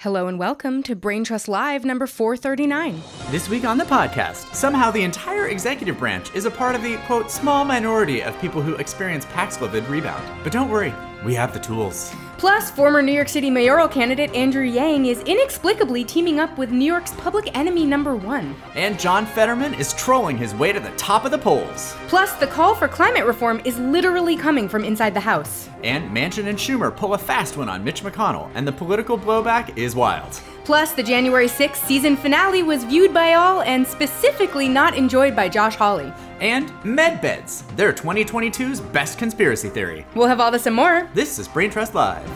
Hello and welcome to Brain Trust Live number 439. This week on the podcast, somehow the entire executive branch is a part of the quote small minority of people who experience Paxlovid rebound. But don't worry, we have the tools. Plus, former New York City mayoral candidate Andrew Yang is inexplicably teaming up with New York's public enemy number one. And John Fetterman is trolling his way to the top of the polls. Plus, the call for climate reform is literally coming from inside the House. And Manchin and Schumer pull a fast one on Mitch McConnell, and the political blowback is wild. Plus, the January 6th season finale was viewed by all and specifically not enjoyed by Josh Hawley. And MedBeds, their 2022's best conspiracy theory. We'll have all this and more. This is Brain Trust Live.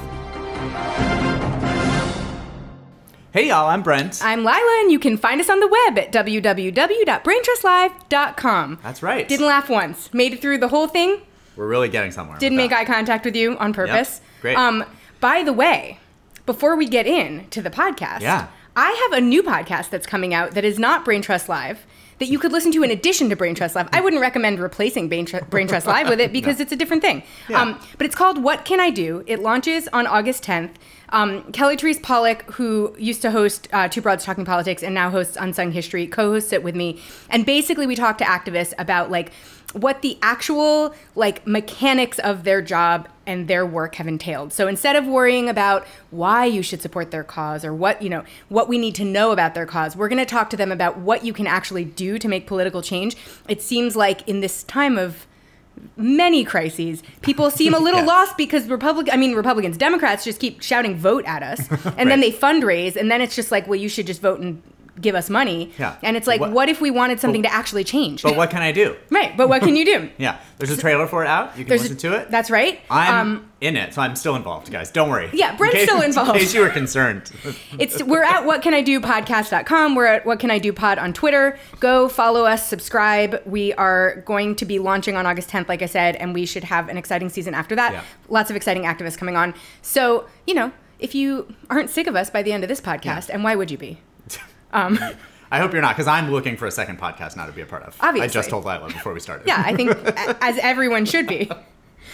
Hey y'all, I'm Brent. I'm Lila, and you can find us on the web at www.braintrustlive.com. That's right. Didn't laugh once. Made it through the whole thing. We're really getting somewhere. Didn't with make that. eye contact with you on purpose. great. Um, by the way, before we get in to the podcast, Yeah. I have a new podcast that's coming out that is not Brain Trust Live that you could listen to in addition to Brain Trust Live. I wouldn't recommend replacing Brain, Tr- Brain Trust Live with it because it's a different thing. Yeah. Um, but it's called What Can I Do? It launches on August 10th. Um, Kelly Therese Pollock, who used to host uh, Two Broads Talking Politics and now hosts Unsung History, co-hosts it with me. And basically, we talk to activists about like what the actual like mechanics of their job and their work have entailed. So instead of worrying about why you should support their cause or what, you know, what we need to know about their cause, we're going to talk to them about what you can actually do to make political change. It seems like in this time of many crises, people seem a little Yes. lost because Republic I mean Republicans, Democrats just keep shouting vote at us and then they fundraise and then it's just like, well, you should just vote and give us money. Yeah. And it's like, What- what, if we wanted something to actually change? But what can I do? right, but what can you do? Yeah, there's a trailer for it out. You can There's a- listen to it. That's right. I'm um, in it, so I'm still involved, guys. Don't worry. Yeah, Brent's In case- still involved. In case you were concerned. It's we're at what can I do podcast.com. We're at what can I do pod on Twitter. Go follow us, subscribe. We are going to be launching on August 10th, like I said, and we should have an exciting season after that. Yeah. Lots of exciting activists coming on. So, you know, if you aren't sick of us by the end of this podcast, and why would you be? Um, I hope you're not, because I'm looking for a second podcast now to be a part of. Obviously. I just told Lila before we started. yeah, I think as everyone should be.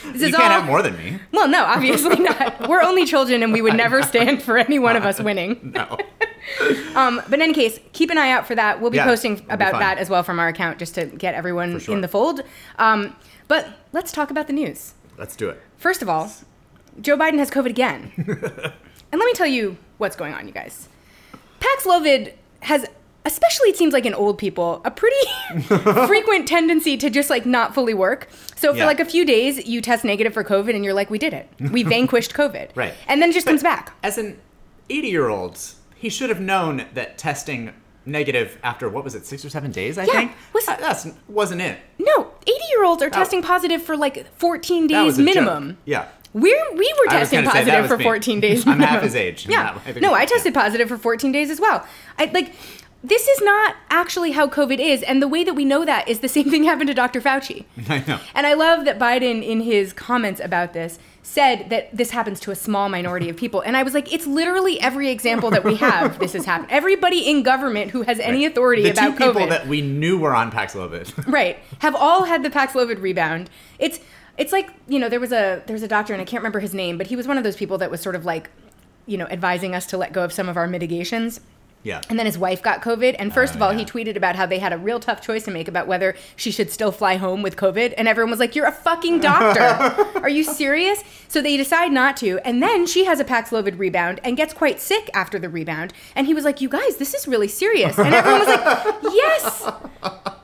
This You is can't all- have more than me. Well, no, obviously not. We're only children, and we would never stand for any one of us winning. No. Um, but in any case, keep an eye out for that. We'll be Yeah, posting it'll be about that as well from our account just to get everyone sure. in the fold. Um, but let's talk about the news. Let's do it. First of all, Joe Biden has COVID again. and let me tell you what's going on, you guys. Paxlovid has, especially it seems like in old people, a pretty frequent tendency to just like not fully work. So for Yeah. like a few days, you test negative for COVID and you're like, we did it. We vanquished COVID. Right. And then it just comes back. As an 80 year old, he should have known that testing negative after, what was it, six or seven days, I Yeah, think? was- Uh, that's wasn't it. No, 80 year olds are testing positive for like 14 days minimum. Yeah. We're, we were testing positive for me. 14 days. I'm half his age, Yeah. No, I tested positive for 14 days as well. I like this is not actually how COVID is, and the way that we know that is the same thing happened to Dr. Fauci. I know. And I love that Biden, in his comments about this, said that this happens to a small minority of people. And I was like, it's literally every example that we have. this has happened. Everybody in government who has any authority the about two people COVID, that we knew were on Paxlovid. right, have all had the Paxlovid rebound. It's it's like you know there was a there was a doctor and I can't remember his name, but he was one of those people that was sort of like you know advising us to let go of some of our mitigations. Yeah. And then his wife got COVID. And first Oh, of ah, all, yeah. he tweeted about how they had a real tough choice to make about whether she should still fly home with COVID. And everyone was like, You're a fucking doctor. Are you serious? So they decide not to. And then she has a Paxlovid rebound and gets quite sick after the rebound. And he was like, You guys, this is really serious. And everyone was like, Yes.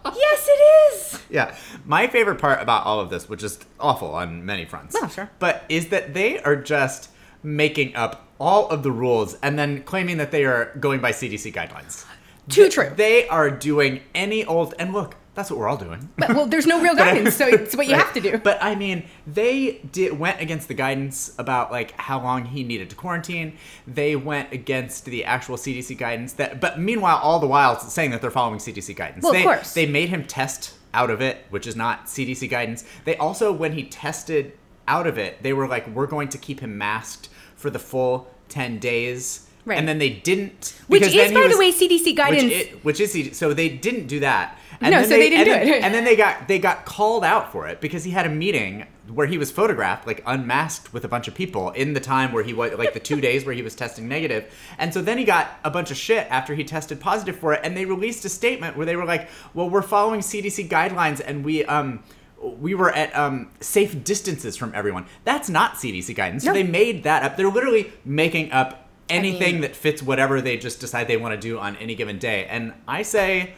Yes, it is. Yeah. My favorite part about all of this, which is awful on many fronts. Oh, sure. But is that they are just making up all of the rules and then claiming that they are going by CDC guidelines. Too Th- true. They are doing any old and look, that's what we're all doing. But, well, there's no real guidance. So it's what you Right. have to do. But I mean, they did went against the guidance about like how long he needed to quarantine. They went against the actual CDC guidance. That, but meanwhile, all the while saying that they're following CDC guidance. Well, of course. They made him test out of it, which is not CDC guidance. They also, when he tested out of it, they were like, "We're going to keep him masked for the full ten days." Right. And then they didn't. Which is, by the way, CDC guidance. which, it, which is so they didn't do that, And No, then so they didn't and do then- it. And then they got they got called out for it because he had a meeting where he was photographed like unmasked with a bunch of people in the time where he was like the two days where he was testing negative. And so then he got a bunch of shit after he tested positive for it, and they released a statement where they were like, "Well, we're following CDC guidelines, and we um." We were at um, safe distances from everyone. That's not CDC guidance. So No. they made that up. They're literally making up anything mean- that fits whatever they just decide they want to do on any given day. And I say,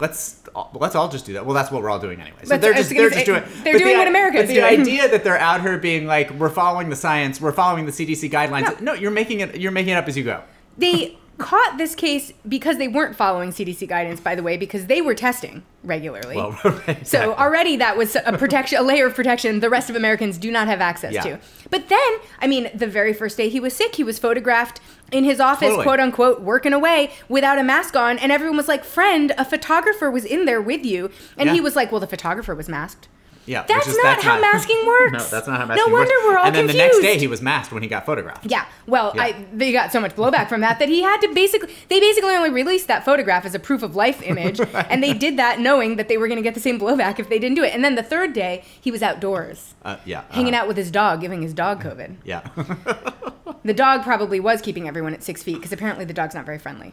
let's let's all just do that. Well, that's what we're all doing anyway. So they're just they're just doing. they're doing the, what America's but doing. The idea that they're out here being like, we're following the science, we're following the CDC guidelines. No. No, you're making it. You're making it up as you go. they caught this case because they weren't following CDC guidance, by the way, because they were testing regularly. Well, So exactly. already that was a protection, a layer of protection the rest of Americans do not have access Yeah. to. But then, I mean, the very first day he was sick, he was photographed in his office, Totally. quote unquote, working away without a mask on, and everyone was like, "Friend, a photographer was in there with you," and Yeah. he was like, "Well, the photographer was masked." Yeah, That's is- not how masking works. No, that's not how masking works. No wonder works. we're all And then the next day, he was masked when he got photographed. Yeah. Well, Yeah. I they got so much blowback from that that he had to basically they basically only released that photograph as a proof of life image, and they did that knowing that they were going to get the same blowback if they didn't do it. And then the third day, he was outdoors. Uh, yeah, Hanging uh-huh. out with his dog, giving his dog COVID. Yeah, The dog probably was keeping everyone at six feet because apparently the dog's not very friendly.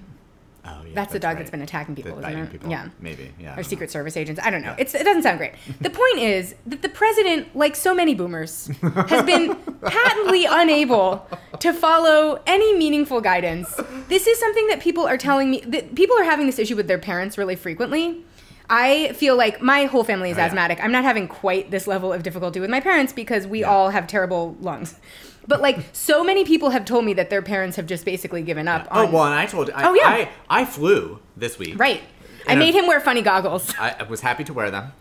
Oh yeah. That's the dog right. that's been attacking people, The isn't it? people. Yeah. maybe. Yeah. Or Secret know. Service agents. I don't know. Yeah. It's, it doesn't sound great. The point is that the president, like so many boomers, has been patently unable to follow any meaningful guidance. This is something that people are telling me that people are having this issue with their parents really frequently. I feel like my whole family is Oh, yeah. asthmatic. I'm not having quite this level of difficulty with my parents because we Yeah. all have terrible lungs. But like so many people have told me that their parents have just basically given up Oh on well, and I told. I, Oh, yeah. I, I flew this week. Right. I In a- made him wear funny goggles. I, I was happy to wear them.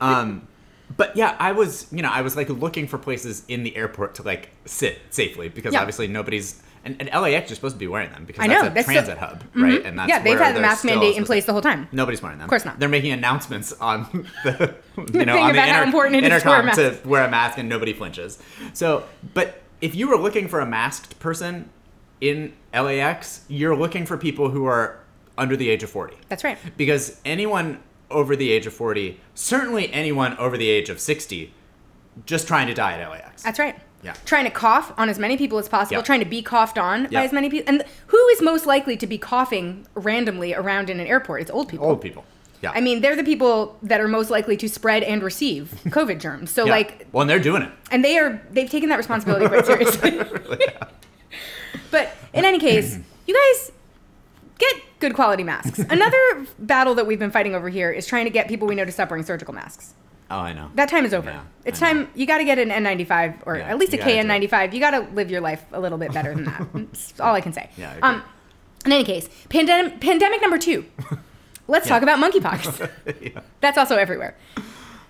Um, but yeah, I was, you know, I was like looking for places in the airport to like sit safely because Yeah. obviously nobody's. And, and LAX you're supposed to be wearing them because I know, that's a that's transit hub, right? And that's yeah, they've had the mask mandate in place to- the whole time. Nobody's wearing them. Of course not. They're making announcements on the you know on the inter- important to wear intercom to wear a mask and nobody flinches. So, but if you were looking for a masked person in LAX, you're looking for people who are under the age of 40 That's right. because anyone over the age of 40, certainly anyone over the age of 60, just trying to die at LAX. That's right. Yeah. Trying to cough on as many people as possible, Yep. trying to be coughed on by as many people. And who is most likely to be coughing randomly around in an airport? It's old people. Old people. Yeah. I mean, they're the people that are most likely to spread and receive COVID germs. So Yeah. like well, and they're doing it. and they are they've taken that responsibility quite seriously. but in any case, you guys get good quality masks. Another battle that we've been fighting over here is trying to get people we know to stop wearing surgical masks. Oh, I know. That time is over. Yeah, it's time you got to get an N95 or Yeah, at least a you gotta do it. KN95. You got to live your life a little bit better than that. That's all I can say. Yeah, I um, in any case, pandem- pandemic number two. Let's talk about monkeypox. Yeah. That's also everywhere.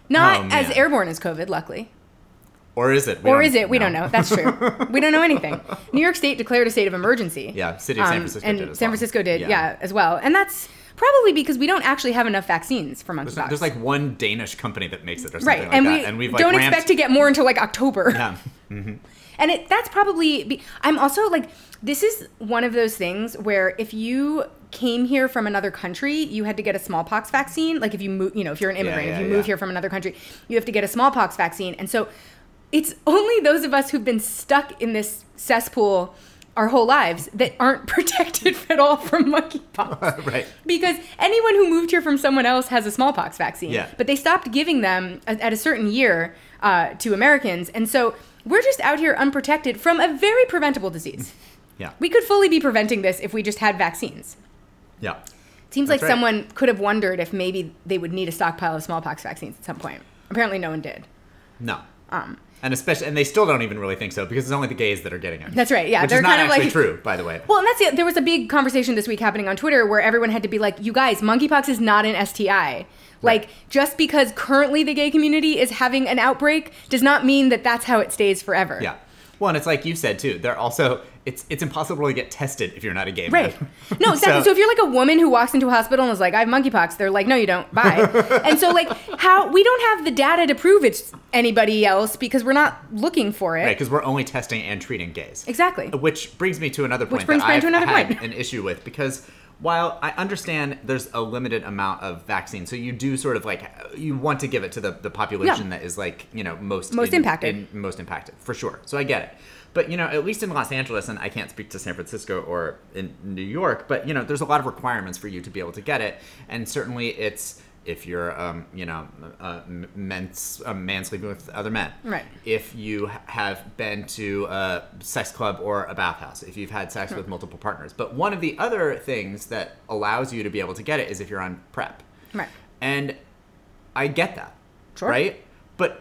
Not Oh, as airborne as COVID, luckily. Or is it? We or is it? We don't know. That's true. we don't know anything. New York State declared a state of emergency. Yeah, city of San Um, Francisco and did as San well. Francisco did, Yeah. yeah. as well. And that's probably because we don't actually have enough vaccines for monkeypox. there's like one Danish company that makes it or something right, like and that. we, and we've like don't ramped- expect to get more until like October. Yeah. And it that's probably be, I'm also like this is one of those things where if you came here from another country, you had to get a smallpox vaccine. Like if you move, you know, if you're an immigrant, yeah, if you yeah. move here from another country, you have to get a smallpox vaccine. And so it's only those of us who've been stuck in this cesspool our whole lives that aren't protected at all from monkeypox. Right. Because anyone who moved here from someone else has a smallpox vaccine. Yeah. But they stopped giving them at, at a certain year uh, to Americans. And so we're just out here unprotected from a very preventable disease. Yeah. We could fully be preventing this if we just had vaccines. Yeah. Seems That's like right. someone could have wondered if maybe they would need a stockpile of smallpox vaccines at some point. Apparently, no one did. No. Um, And especially, and they still don't even really think so because it's only the gays that are getting it. That's right, yeah, which they're is not kind of actually like- true, by the way. well, and that's it. There was a big conversation this week happening on Twitter where everyone had to be like, "You guys, monkeypox is not an STI. Like, just because currently the gay community is having an outbreak does not mean that that's how it stays forever." Yeah. Well, and it's like you said too. They're also it's it's impossible to get tested if you're not a gay Right. No, exactly. So, if you're like a woman who walks into a hospital and is like, I have monkeypox, they're like, no, you don't. Bye. and so, like, how we don't have the data to prove it's anybody else because we're not looking for it. right, because we're only testing and treating gays. Exactly. Which brings me to another point Which brings me to another point. an issue with because while I understand there's a limited amount of vaccine, so you do sort of like you want to give it to the, the population Yeah. that is like you know most Most in- impacted. in- most impacted for sure. So I get it. But you know, at least in Los Angeles, and I can't speak to San Francisco or in New York, but you know, there's a lot of requirements for you to be able to get it, and certainly it's if you're, um, you know, m- men's a man sleeping with other men, Right. If you have been to a sex club or a bathhouse, if you've had sex Hmm. with multiple partners, but one of the other things that allows you to be able to get it is if you're on PrEP, Right. and I get that. Sure. Right? But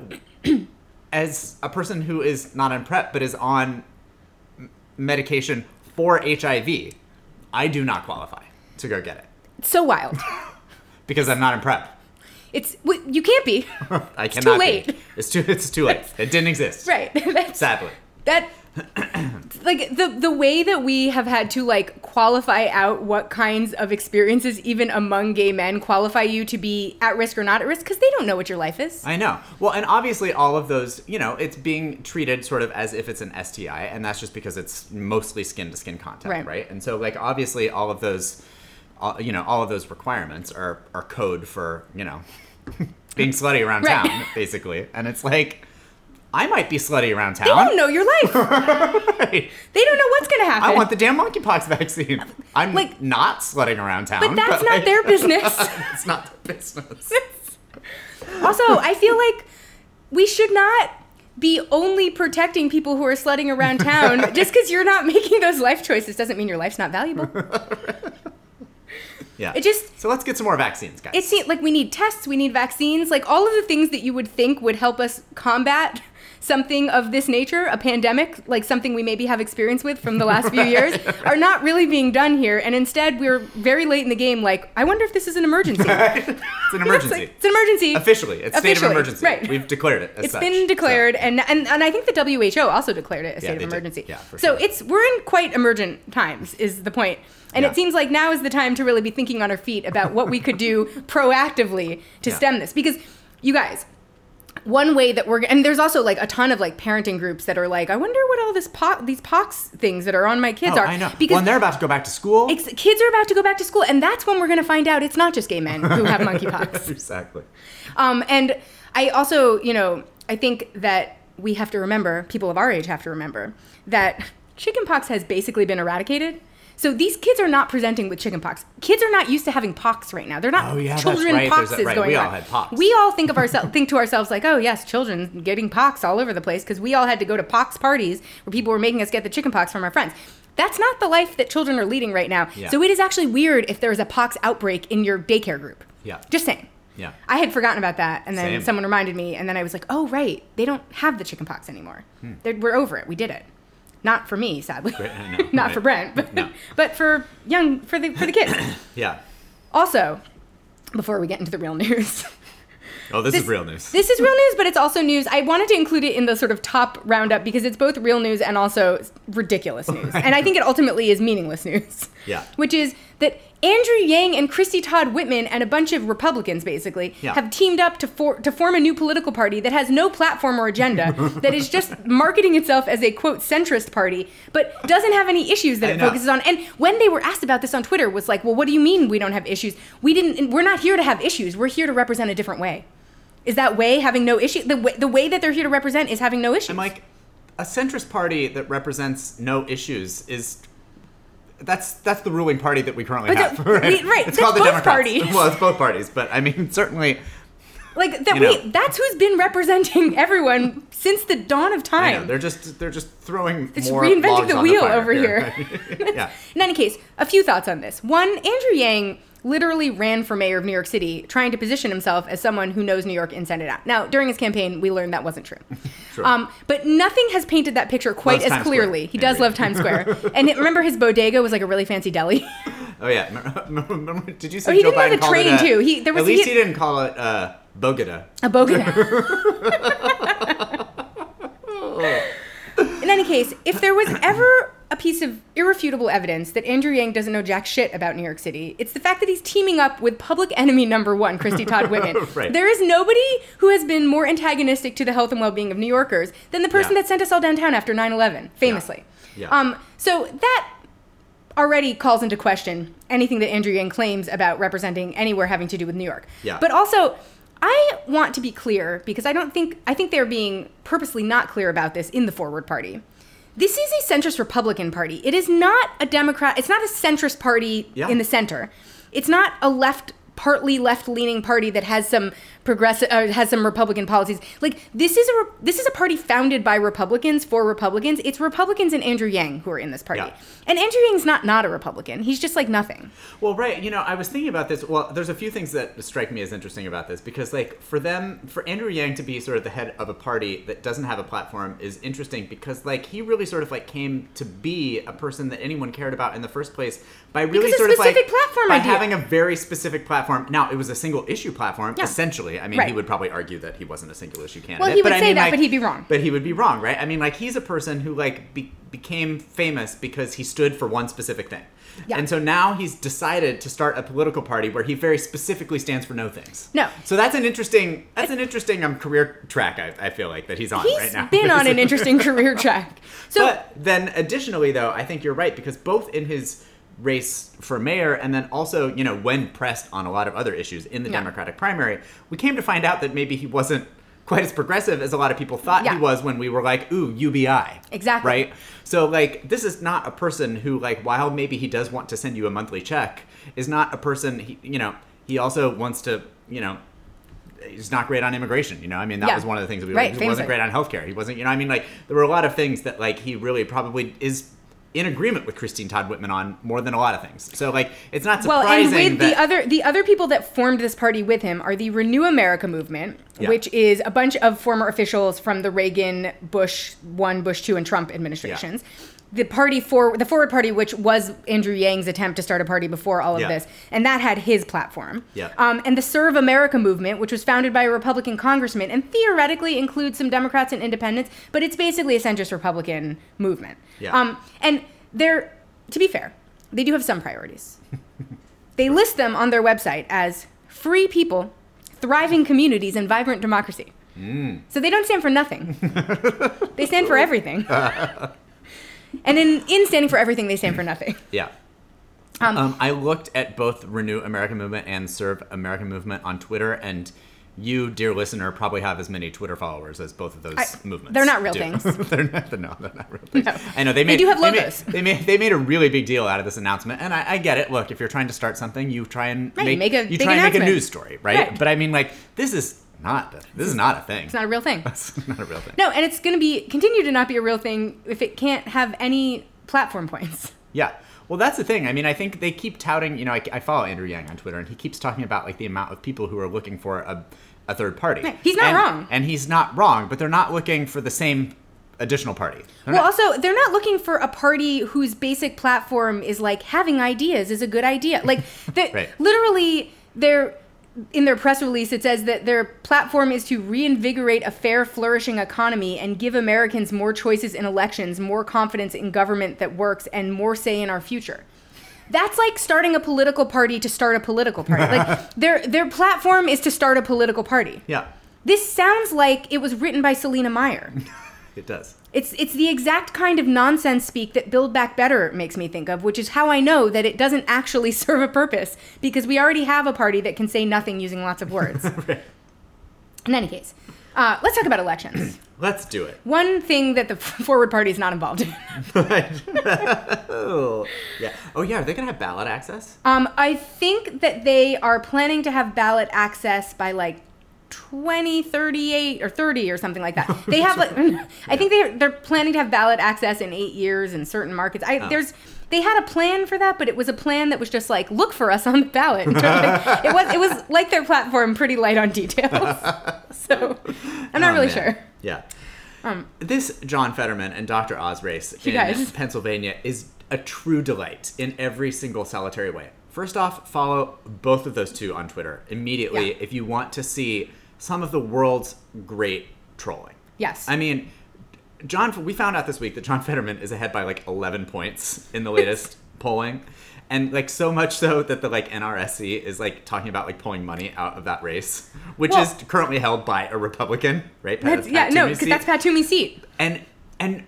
as a person who is not on PrEP but is on medication for HIV, I do not qualify to go get it It's so wild. because I'm not in PrEP. It's you can't be. I too cannot. be. late. It's too. It's too late. It didn't exist. Right. That's, Sadly. that like the the way that we have had to like qualify out what kinds of experiences even among gay men qualify you to be at risk or not at risk because they don't know what your life is. I know. Well, and obviously, all of those, you know, it's being treated sort of as if it's an STI, and that's just because it's mostly skin to skin contact, Right. right. And so, like, obviously, all of those, all, you know, all of those requirements are are code for you know being slutty around Right. town, basically. And it's like, I might be slutty around town. They don't know your life. Right. they don't know what's gonna happen. I want the damn monkeypox vaccine. I'm Like- not slutting around town. but that's not like, their business. it's not their business. also, I feel like we should not be only protecting people who are slutting around town just because you're not making those life choices doesn't mean your life's not valuable. Yeah. It just so let's get some more vaccines, guys. it seems like we need tests, we need vaccines, like all of the things that you would think would help us combat something of this nature, a pandemic, like something we maybe have experience with from the last few years, are not really being done here. And instead, we're very late in the game. Like, I wonder if this is an emergency. it's an emergency. like, it's an emergency. Officially, it's a state of emergency. right. We've declared it. As It's such, been so- declared, and, and and I think the WHO also declared it a Yeah, state of did. emergency. Yeah, for so sure. it's we're in quite emergent times, is the point. And Yeah. it seems like now is the time to really be thinking on our feet about what we could do proactively to Yeah. stem this, because you guys. One way that we're and there's also like a ton of like parenting groups that are like, I wonder what all this po- these pox things that are on my kids Oh, are. I know. Because when they're about to go back to school. ex- kids are about to go back to school, and that's when we're going to find out it's not just gay men who have monkeypox. exactly. Um, and I also, you know, I think that we have to remember, people of our age have to remember, that chickenpox has basically been eradicated. So these kids are not presenting with chickenpox. Kids are not used to having pox right now. They're not Oh, yeah, that's children right. Poxes a- right, going we on. all had pox. We all think of ourselves think to ourselves like, oh yes, children getting pox all over the place because we all had to go to pox parties where people were making us get the chickenpox from our friends. That's not the life that children are leading right now. Yeah. So it is actually weird if there's a pox outbreak in your daycare group. Yeah. Just saying. Yeah. I had forgotten about that, and then Same. someone reminded me, and then I was like, "Oh, right, they don't have the chickenpox anymore. Hmm. They're- We're over it. We did it. Not for me, sadly. Not right. for Brent, but, No. but for young for the for the kids. Yeah. also, before we get into the real news, Oh, this, is real news. this is real news, but it's also news. I wanted to include it in the sort of top roundup because it's both real news and also ridiculous news, and I think it ultimately is meaningless news. Yeah. Which is that Andrew Yang and Christie Todd Whitman and a bunch of Republicans basically Yeah. have teamed up to for, to form a new political party that has no platform or agenda that is just marketing itself as a quote centrist party but doesn't have any issues that I it know. focuses on. And when they were asked about this on Twitter was like, "Well, what do you mean we don't have issues? We didn't we're not here to have issues. We're here to represent a different way." Is that way having no issue? The way, the way that they're here to represent is having no issues. I'm like, a centrist party that represents no issues is. That's that's the ruling party that we currently But have. the- we- right, It's called the both Democrats. parties. Well, it's both parties, but I mean, certainly. Like that You know. we that's who's been representing everyone since the dawn of know, time. they're just they're just throwing It's more reinventing the wheel fire over here. yeah. In any case, a few thoughts on this. One, Andrew Yang literally ran for mayor of New York City, trying to position himself as someone who knows New York inside and out. Now, during his campaign, we learned that wasn't true. Sure. Um, but nothing has painted that picture quite Loves as Times clearly. Square, He does love Times Square. and remember, his bodega was like a really fancy deli. Oh yeah. Remember- Did you see Oh, he Joe didn't have Biden the train, a, too. He- there was- at least he- he, didn't call it uh, Bogota. A bodega. In any case, if there was ever a piece of irrefutable evidence that Andrew Yang doesn't know jack shit about New York City, it's the fact that he's teaming up with public enemy number one, Christie Todd Whitman. Right. There is nobody who has been more antagonistic to the health and well-being of New Yorkers than the person Yeah. that sent us all downtown after 9/11, famously. Yeah. Um, so that already calls into question anything that Andrew Yang claims about representing anywhere having to do with New York. Yeah. But also, I want to be clear because I don't think I think they're being purposely not clear about this in the Forward Party. This is a centrist Republican party. It is not a Democrat. It's not a centrist party Yeah. in the center. It's not a left partly left-leaning party that has some progressive uh, has some Republican policies. Like this is a re- this is a party founded by Republicans for Republicans. It's Republicans and Andrew Yang who are in this party. Yeah. And Andrew Yang's not not a Republican. He's just like nothing. Well, right. You know, I was thinking about this. Well, there's a few things that strike me as interesting about this because, like, for them, for Andrew Yang to be sort of the head of a party that doesn't have a platform is interesting because, like, he really sort of like came to be a person that anyone cared about in the first place by really Because sort of like by idea. having a very specific platform. Now, it was a single issue platform, Yeah. essentially. I mean, Right. he would probably argue that he wasn't a single issue candidate. Well, he would but I say mean, that, like- but he'd be wrong. But he would be wrong, right? I mean, like, he's a person who like be- became famous because he stood for one specific thing. Yeah. And so now he's decided to start a political party where he very specifically stands for no things. No. So that's an interesting that's an interesting um, career track I, I feel like that he's on He's right now. He's been on an interesting career track. So but then additionally though, I think you're right because both in his race for mayor and then also, you know, when pressed on a lot of other issues in the Yeah. Democratic primary, we came to find out that maybe he wasn't quite as progressive as a lot of people thought Yeah. he was when we were like, ooh, UBI. Exactly. Right? So like this is not a person who like while maybe he does want to send you a monthly check, is not a person he, you know, he also wants to, you know, he's not great on immigration. You know, I mean, that Yeah. was one of the things that we Right, he famously. wasn't great on healthcare. He wasn't, you know, I mean, like there were a lot of things that like he really probably is in agreement with Christine Todd Whitman on more than a lot of things. So like it's not well, surprising and with that the other the other people that formed this party with him are the Renew America movement, Yeah. which is a bunch of former officials from the Reagan, Bush one, Bush two, and Trump administrations. The party for the Forward Party, which was Andrew Yang's attempt to start a party before all of Yeah. this, and that had his platform. Yeah. Um, and the Serve America movement, which was founded by a Republican congressman and theoretically includes some Democrats and independents, but it's basically a centrist Republican movement. Yeah. Um, and they're, to be fair, they do have some priorities. they list them on their website as free people, thriving communities, and vibrant democracy. Mm. So they don't stand for nothing. they stand for everything. and in, in standing for everything, they stand for nothing. Yeah. Um, Um, I looked at both Renew American Movement and Serve American Movement on Twitter, and you, dear listener, probably have as many Twitter followers as both of those I- movements. they're not real do. things. they're not. No, they're not real things. No. I know they made. They do have logos. They made, they made a really big deal out of this announcement, and I, I get it. Look, if you're trying to start something, you try and Right, make, make a you try and make a news story, right? Right. But I mean, like, this is not. This is not a thing. It's not a real thing. It's not a real thing. No, and it's going to be continue to not be a real thing if it can't have any platform points. Yeah. Well, that's the thing. I mean, I think they keep touting. You know, I, I follow Andrew Yang on Twitter, and he keeps talking about like the amount of people who are looking for a, a third party. Right. He's not And- wrong. and he's not wrong. But they're not looking for the same additional party. They're Well, not- also, they're not looking for a party whose basic platform is like having ideas is a good idea. Like, they Right. literally, they're in their press release. It says that their platform is to reinvigorate a fair, flourishing economy and give Americans more choices in elections, more confidence in government that works, and more say in our future. That's like starting a political party to start a political party. Like their their platform is to start a political party. yeah, This sounds like it was written by Selina Meyer. it does. It's it's the exact kind of nonsense speak that Build Back Better makes me think of, which is how I know that it doesn't actually serve a purpose because we already have a party that can say nothing using lots of words. In any case, uh, let's talk about elections. Let's do it. One thing that the Forward Party is not involved in. oh, yeah. Oh, yeah. Are they gonna have ballot access? Um, I think that they are planning to have ballot access by like 2038 or 30 or something like that. They have like I think they're they're planning to have ballot access in 8 years in certain markets. I Oh. there's they had a plan for that, but it was a plan that was just like look for us on the ballot. Like, it was it was like their platform pretty light on details. So, I'm not Oh, really man. sure. Yeah. Um, this John Fetterman and Dr. Oz race in guys. Pennsylvania is a true delight in every single solitary way. First off, follow both of those two on Twitter immediately Yeah. if you want to see some of the world's great trolling. Yes. I mean, John, we found out this week that John Fetterman is ahead by like 11 points in the latest polling. And like so much so that the like NRSC is like talking about like pulling money out of that race, which Well- is currently held by a Republican, right? Pat- that's, yeah, Pat no, because that's Pat Toomey's seat. and and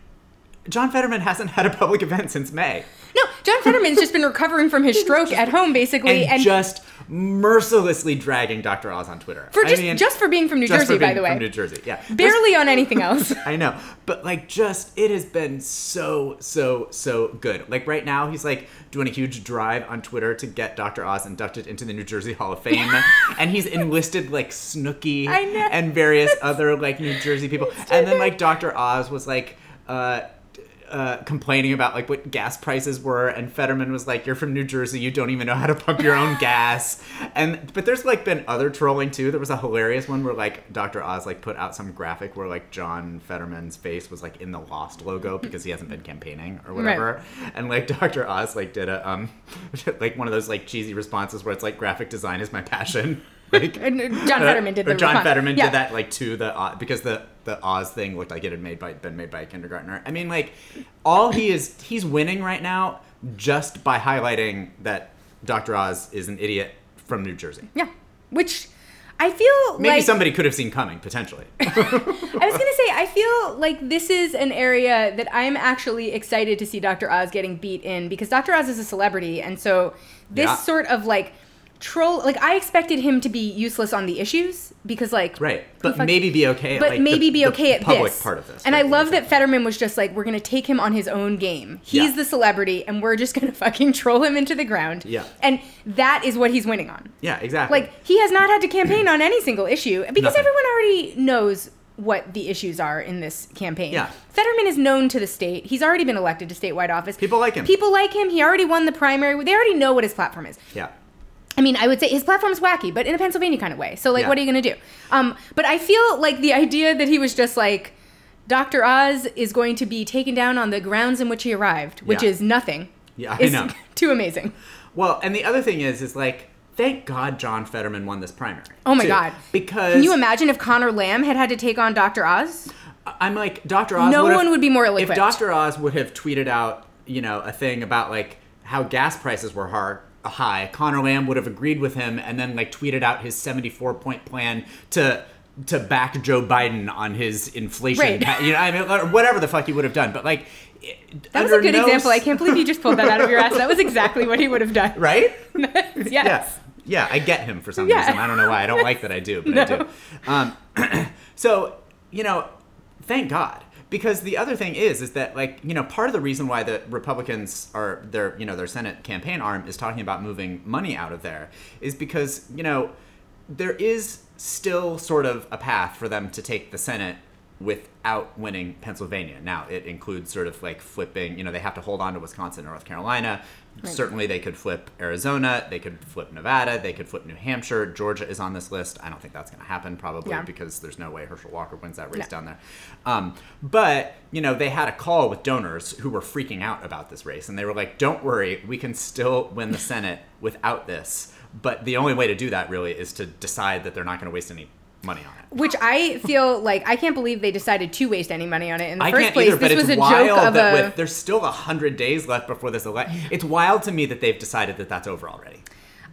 John Fetterman hasn't had a public event since May. No, John Fetterman's just been recovering from his stroke at home, basically, and, and, just mercilessly dragging Dr. Oz on Twitter. for I just mean, just for being from New Jersey, by the way, From New Jersey, yeah. Barely on anything else. I know, but like, just it has been so, so, so good. Like right now, he's like doing a huge drive on Twitter to get Dr. Oz inducted into the New Jersey Hall of Fame, and he's enlisted like Snooki and various other like New Jersey people, and then like Dr. Oz was like. uh uh, complaining about like what gas prices were, and Fetterman was like, "You're from New Jersey, you don't even know how to pump your own gas." And but there's like been other trolling too. There was a hilarious one where like Dr. Oz like put out some graphic where like John Fetterman's face was like in the Lost logo because he hasn't been campaigning or whatever, and like Dr. Oz like did a um like one of those like cheesy responses where it's like graphic design is my passion. Like John Fetterman did or John response. Fetterman Yeah. did that like to the Oz- because the the Oz thing looked like it had made by been made by a kindergartner. I mean, like all he is he's winning right now just by highlighting that Dr. Oz is an idiot from New Jersey. Yeah, which I feel Maybe like somebody could have seen coming potentially. I was gonna say I feel like this is an area that I'm actually excited to see Dr. Oz getting beat in because Dr. Oz is a celebrity, and so this Yeah. sort of like troll like I expected him to be useless on the issues because like right, but fuck- maybe be okay. At, but like, maybe the, be the okay at public this. part of this. And right, I love exactly. that Fetterman was just like, we're gonna take him on his own game. He's Yeah. the celebrity, and we're just gonna fucking troll him into the ground. Yeah. And that is what he's winning on. Yeah, exactly. Like he has not had to campaign on any single issue because Nothing. everyone already knows what the issues are in this campaign. Yeah. Fetterman is known to the state. He's already been elected to statewide office. People like him. People like him. He already won the primary. They already know what his platform is. yeah. I mean, I would say his platform's wacky, but in a Pennsylvania kind of way. So, like, Yeah. what are you going to do? Um, but I feel like the idea that he was just like, Dr. Oz is going to be taken down on the grounds in which he arrived, which Yeah. is nothing. Yeah, I know. too amazing. Well, and the other thing is, is like, thank God John Fetterman won this primary. Oh my too, God. Because Can you imagine if Conor Lamb had had to take on Dr. Oz? I'm like Dr. Oz. No would've- one would be more If. Dr. Oz would have tweeted out, you know, a thing about like how gas prices were hard, high, Conor Lamb would have agreed with him and then like tweeted out his 74 point plan to to back Joe Biden on his inflation. Right. You know, I mean, or whatever the fuck he would have done. But like, That was a good example. I can't believe you just pulled that out of your ass. That was exactly what he would have done. Right? yes. Yeah. Yeah, I get him for some Yeah. reason. I don't know why. I don't like that I do, but I do. Um, so, you know, thank God. Because the other thing is, is that like you know part of the reason why the Republicans are their you know their Senate campaign arm is talking about moving money out of there is because you know there is still sort of a path for them to take the Senate without winning Pennsylvania. Now, it includes sort of like flipping, you know, they have to hold on to Wisconsin and North Carolina. Certainly, they could flip Arizona, they could flip Nevada, they could flip New Hampshire. Georgia is on this list. I don't think that's going to happen, probably, Yeah. because there's no way Herschel Walker wins that race No. down there. Um, but, you know, they had a call with donors who were freaking out about this race, and they were like, don't worry, we can still win the Senate without this. But the only way to do that really is to decide that they're not going to waste any money on it. Which I feel like I can't believe they decided to waste any money on it in the I first can't place. either, but this it's was a wild joke of that a. with there's still a hundred days left before this election. It's wild to me that they've decided that that's over already.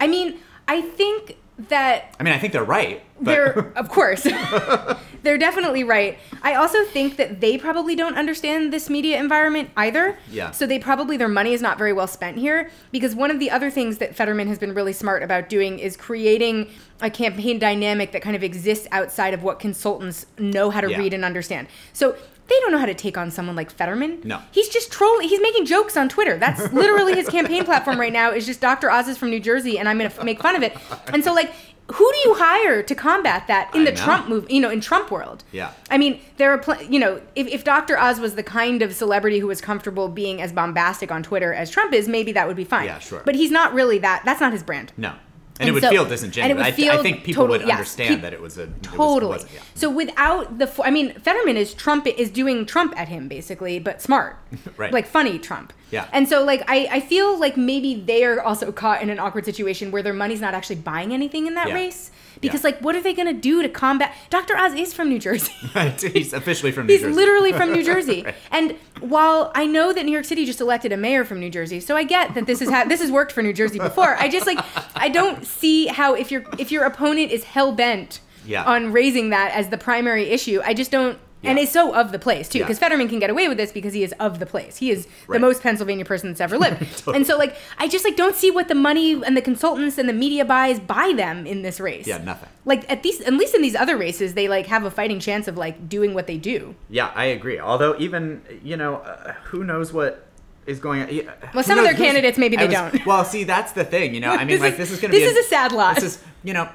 I mean, I think that I mean, I think they're right. But they're of course they're definitely right i also think that they probably don't understand this media environment either Yeah. so they probably their money is not very well spent here because one of the other things that fetterman has been really smart about doing is creating a campaign dynamic that kind of exists outside of what consultants know how to Yeah. read and understand so they don't know how to take on someone like Fetterman. No. He's just trolling. He's making jokes on Twitter. That's literally his campaign platform right now is just Dr. Oz is from New Jersey and I'm going to make fun of it. And so like who do you hire to combat that in I the know. Trump move, you know, in Trump world? Yeah. I mean, there are, pl- you know, if, if Dr. Oz was the kind of celebrity who was comfortable being as bombastic on Twitter as Trump is, maybe that would be fine. Yeah, sure. But he's not really that. That's not his brand. no, and, it would so- feel and disingenuous. would I, feel I think people would yes, understand peop- that it was a it was- Totally. wasn't- yeah. So without the, I mean, Fetterman is Trump is doing Trump at him basically, but smart, Right. Like funny Trump. Yeah. And so like I, I feel like maybe they are also caught in an awkward situation where their money's not actually buying anything in that Yeah. race because Yeah. like what are they gonna do to combat? Dr. Oz is from New Jersey. He's officially from New He's Jersey. literally from New Jersey. Right. And while I know that New York City just elected a mayor from New Jersey, so I get that this is ha- this has worked for New Jersey before. I just like I don't see how if your if your opponent is hell bent Yeah. on raising that as the primary issue, I just don't and is so of the place too. Yeah. Because Fetterman can get away with this because he is of the place. He is the most Pennsylvania person that's ever lived. And so like I just like don't see what the money and the consultants and the media buys buy them in this race. Yeah, nothing. Like at these at least in these other races they like have a fighting chance of like doing what they do. Yeah, I agree. Although even you know, uh, who knows what is going on? yeah, Well, some of their candidates, maybe they was- don't. Well, see, that's the thing. You know, I mean, This like is- this is going to be. this is a sad lot. This is you know,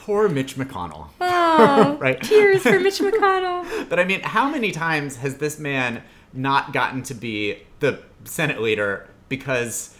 poor Mitch McConnell. Oh, Right. tears for Mitch McConnell. But I mean, how many times has this man not gotten to be the Senate leader because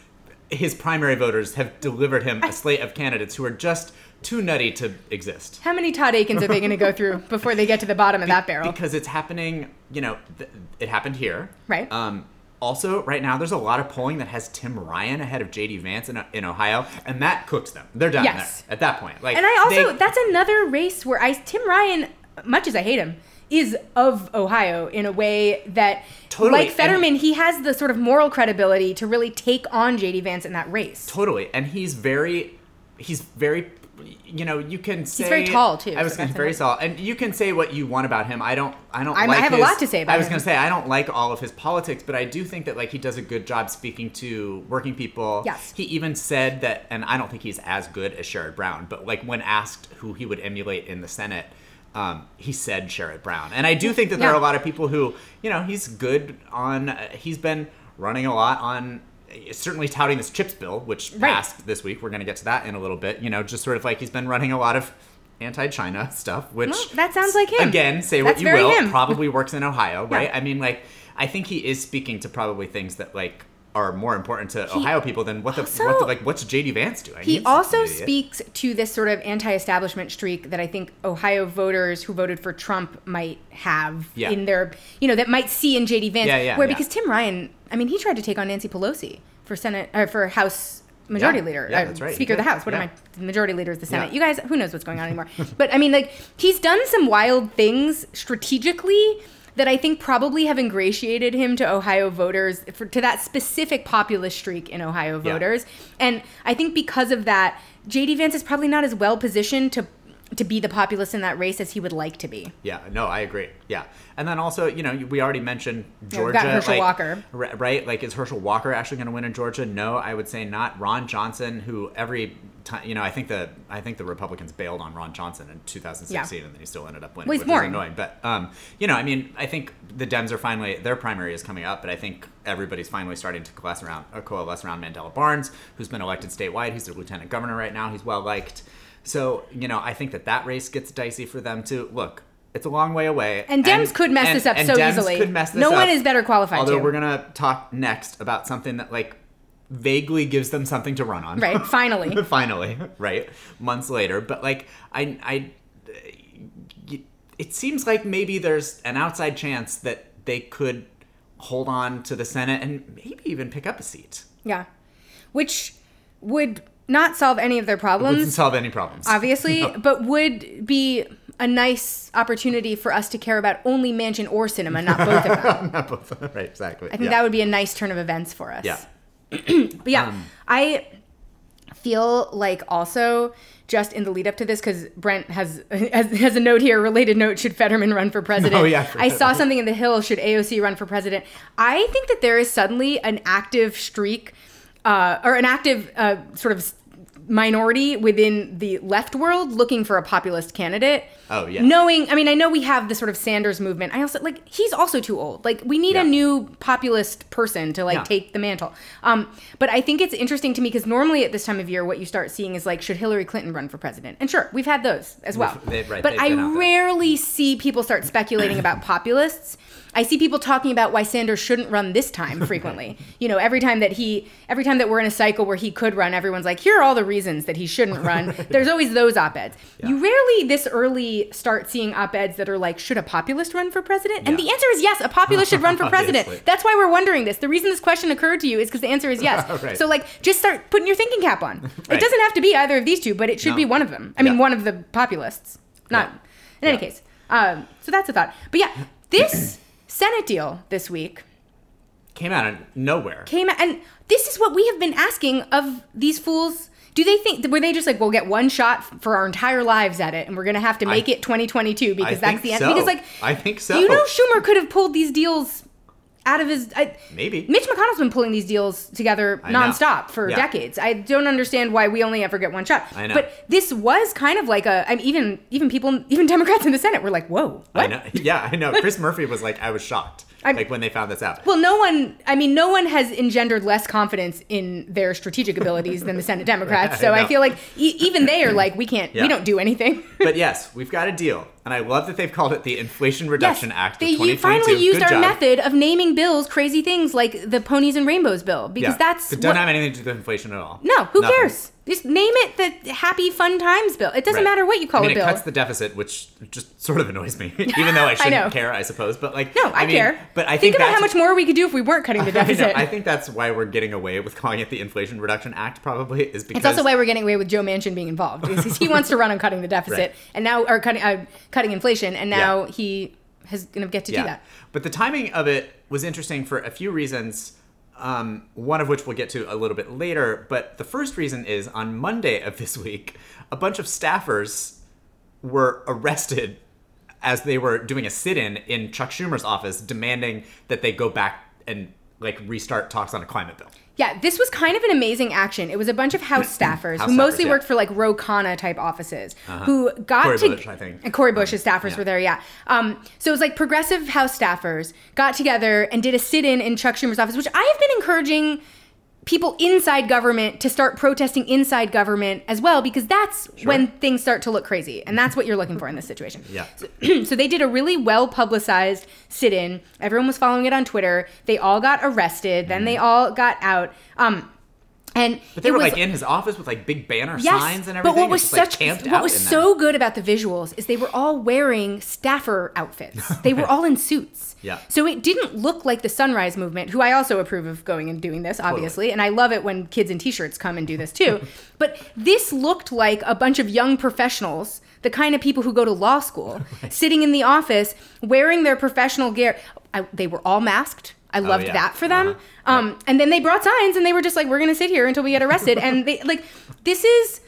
his primary voters have delivered him a slate of candidates who are just too nutty to exist? How many Todd Akins are they going to go through before they get to the bottom of that barrel? Because it's happening, you know, th- it happened here. Right. Um, also, right now, there's a lot of polling that has Tim Ryan ahead of J.D. Vance in, in Ohio, and that cooks them. They're done Yes. there at that point. Like, And I also they- that's another race where I Tim Ryan, much as I hate him, is of Ohio in a way that Totally, like and- Fetterman, he has the sort of moral credibility to really take on JD Vance in that race. Totally, and he's very, he's very, you know, you can say he's very tall, too, I was so very tall, and you can say what you want about him. I don't, I don't. Like I have a lot to say about him. I was going to say I don't like all of his politics, but I do think that like he does a good job speaking to working people. Yes. He even said that, and I don't think he's as good as Sherrod Brown, but like when asked who he would emulate in the Senate. Um, he said Sherrod Brown, and I do think that there Yeah. are a lot of people who, you know, he's good on. Uh, he's been running a lot on, certainly touting this chips bill, which Right. passed this week. We're going to get to that in a little bit. You know, just sort of like he's been running a lot of anti-China stuff, which Well, that sounds like him. Again, say That's what you will, him. probably works in Ohio, Yeah. right? I mean, like, I think he is speaking to probably things that like are more important to Ohio people than what the, also- what the like what's JD Vance doing. He He's also speaks to this sort of anti-establishment streak that I think Ohio voters who voted for Trump might have Yeah. in their, you know, that might see in JD Vance. Yeah, yeah, where because Tim Ryan, I mean, he tried to take on Nancy Pelosi for Senate or for House Majority. Leader, Yeah, uh, right. Speaker of the. House. What am. I? The Majority Leader is the Senate. You guys, who knows what's going on anymore? but I mean, like he's done some wild things strategically that I think probably have ingratiated him to Ohio voters for, to that specific populist streak in Ohio Yeah. voters. And I think because of that, JD Vance is probably not as well positioned to to be the populist in that race as he would like to be. Yeah, no, I agree. Yeah, and then also, you know, we already mentioned Georgia. we've got Herschel like, Walker. ri- right? Like, is Herschel Walker actually going to win in Georgia? No, I would say not. Ron Johnson, who every time, you know, I think the I think the Republicans bailed on Ron Johnson in 2016, and then he still ended up winning, Well, which boring. is annoying. But um, you know, I mean, I think the Dems are finally their primary is coming up, but I think everybody's finally starting to coalesce around uh, coalesce around Mandela Barnes, who's been elected statewide. He's the lieutenant governor right now. He's well liked. So you know, I think that that race gets dicey for them too. Look, it's a long way away, And Dems could mess and- this up and so Dems easily. Could mess this No one up. is better qualified Although to. we're gonna talk next about something that like vaguely gives them something to run on. Right, finally. finally, right? Months later, but like I I it seems like maybe there's an outside chance that they could hold on to the Senate and maybe even pick up a seat. Yeah. Which would not solve any of their problems. It Wouldn't solve any problems. obviously, but would be a nice opportunity for us to care about only Manchin or Sinema, not both of them. Not both. right, exactly. I think that would be a nice turn of events for us. Yeah. But yeah, Um, I feel like also just in the lead up to this, because Brent has, has has a note here, related note: Should Fetterman run for president? Oh, yeah, I saw something in the Hill: Should AOC run for president? I think that there is suddenly an active streak, uh, or an active uh, sort of minority within the left world looking for a populist candidate. Oh, yeah. Knowing, I mean, I know we have the sort of Sanders movement. I also like he's also too old. Like we need Yeah. a new populist person to like Yeah. take the mantle. Um, but I think it's interesting to me because normally at this time of year, what you start seeing is like, should Hillary Clinton run for president? And sure, we've had those as well. they- right, but I been out there. rarely see people start speculating about populists. I see people talking about why Sanders shouldn't run this time frequently. you know, every time that he, every time that we're in a cycle where he could run, everyone's like, here are all the reasons that he shouldn't run. There's always those op-eds. You rarely this early start seeing op-eds that are like, should a populist run for president? And Yeah. the answer is yes, a populist should run for president. That's why we're wondering this. The reason this question occurred to you is because the answer is yes. Right. So like, just start putting your thinking cap on. right. It doesn't have to be either of these two, but it should No. be one of them. I mean, Yeah. one of the populists. Not Yeah. in any Yeah. case. Um, so that's a thought. But yeah, this Senate deal this week Came out of nowhere. came out, and this is what we have been asking of these fools. Do they think were they just like we'll get one shot for our entire lives at it and we're gonna have to make I- it 2022 because I that's the end so. because like I think so. you know Schumer could have pulled these deals out of his I, Maybe. Mitch McConnell's been pulling these deals together I know. nonstop for Yeah. decades. I don't understand why we only ever get one shot. I know. But this was kind of like a I mean even even people even Democrats in the Senate were like, "Whoa, what?" I know. Yeah, I know. Chris Murphy was like, I was shocked. I'm- like when they found this out. Well, no one, I mean, no one has engendered less confidence in their strategic abilities than the Senate Democrats. So I I, feel like e- even they are like, we can't, Yeah. we don't do anything. but yes, we've got a deal, and I love that they've called it the Inflation Reduction Act they of 2022. finally used Good our job. method of naming bills crazy things like the ponies and rainbows bill because Yeah. that's it doesn't what- have anything to do with inflation at all. no, who Nothing. cares? Just name it the Happy Fun Times bill. It doesn't Right. matter what you call I mean, a bill. It cuts the deficit, which just sort of annoys me, even though I shouldn't know. care, I suppose. But like, no, I, mean, care. But I think, think, about how much more we could do if we weren't cutting the I, deficit. I think that's why we're getting away with calling it the Inflation Reduction Act. Probably is because It's also why we're getting away with Joe Manchin being involved because he wants to run on cutting the deficit Right. and now or cutting uh, cutting inflation and now he has gonna get to do that. But the timing of it was interesting for a few reasons. Um, one of which we'll get to a little bit later. But the first reason is on Monday of this week, a bunch of staffers were arrested as they were doing a sit-in in Chuck Schumer's office, demanding that they go back and like restart talks on a climate bill. Yeah, this was kind of an amazing action. It was a bunch of House staffers House who mostly staffers, yeah. worked for like Ro Khanna type offices who got Cori to Bush, I think. and Cori Bush's staffers yeah. were there, yeah. Um, so it was like progressive House staffers got together and did a sit-in in Chuck Schumer's office, which I have been encouraging people inside government to start protesting inside government as well because that's when things start to look crazy and that's what you're looking for in this situation Yeah. so, so they did a really well publicized sit-in everyone was following it on twitter they all got arrested then they all got out um and. But they it were was, like in his office with like big banner Yes, signs and everything. but what was like, such camped what was in so good about the visuals is they were all wearing staffer outfits. They were all in suits. Yeah. So it didn't look like the Sunrise Movement, who I also approve of going and doing this, obviously, and I love it when kids in t-shirts come and do this too. but this looked like a bunch of young professionals, the kind of people who go to law school, sitting in the office wearing their professional gear. I, they were all masked. I loved Oh, yeah. that for them. Uh-huh. Um, and then they brought signs and they were just like, we're going to sit here until we get arrested. and they like, this is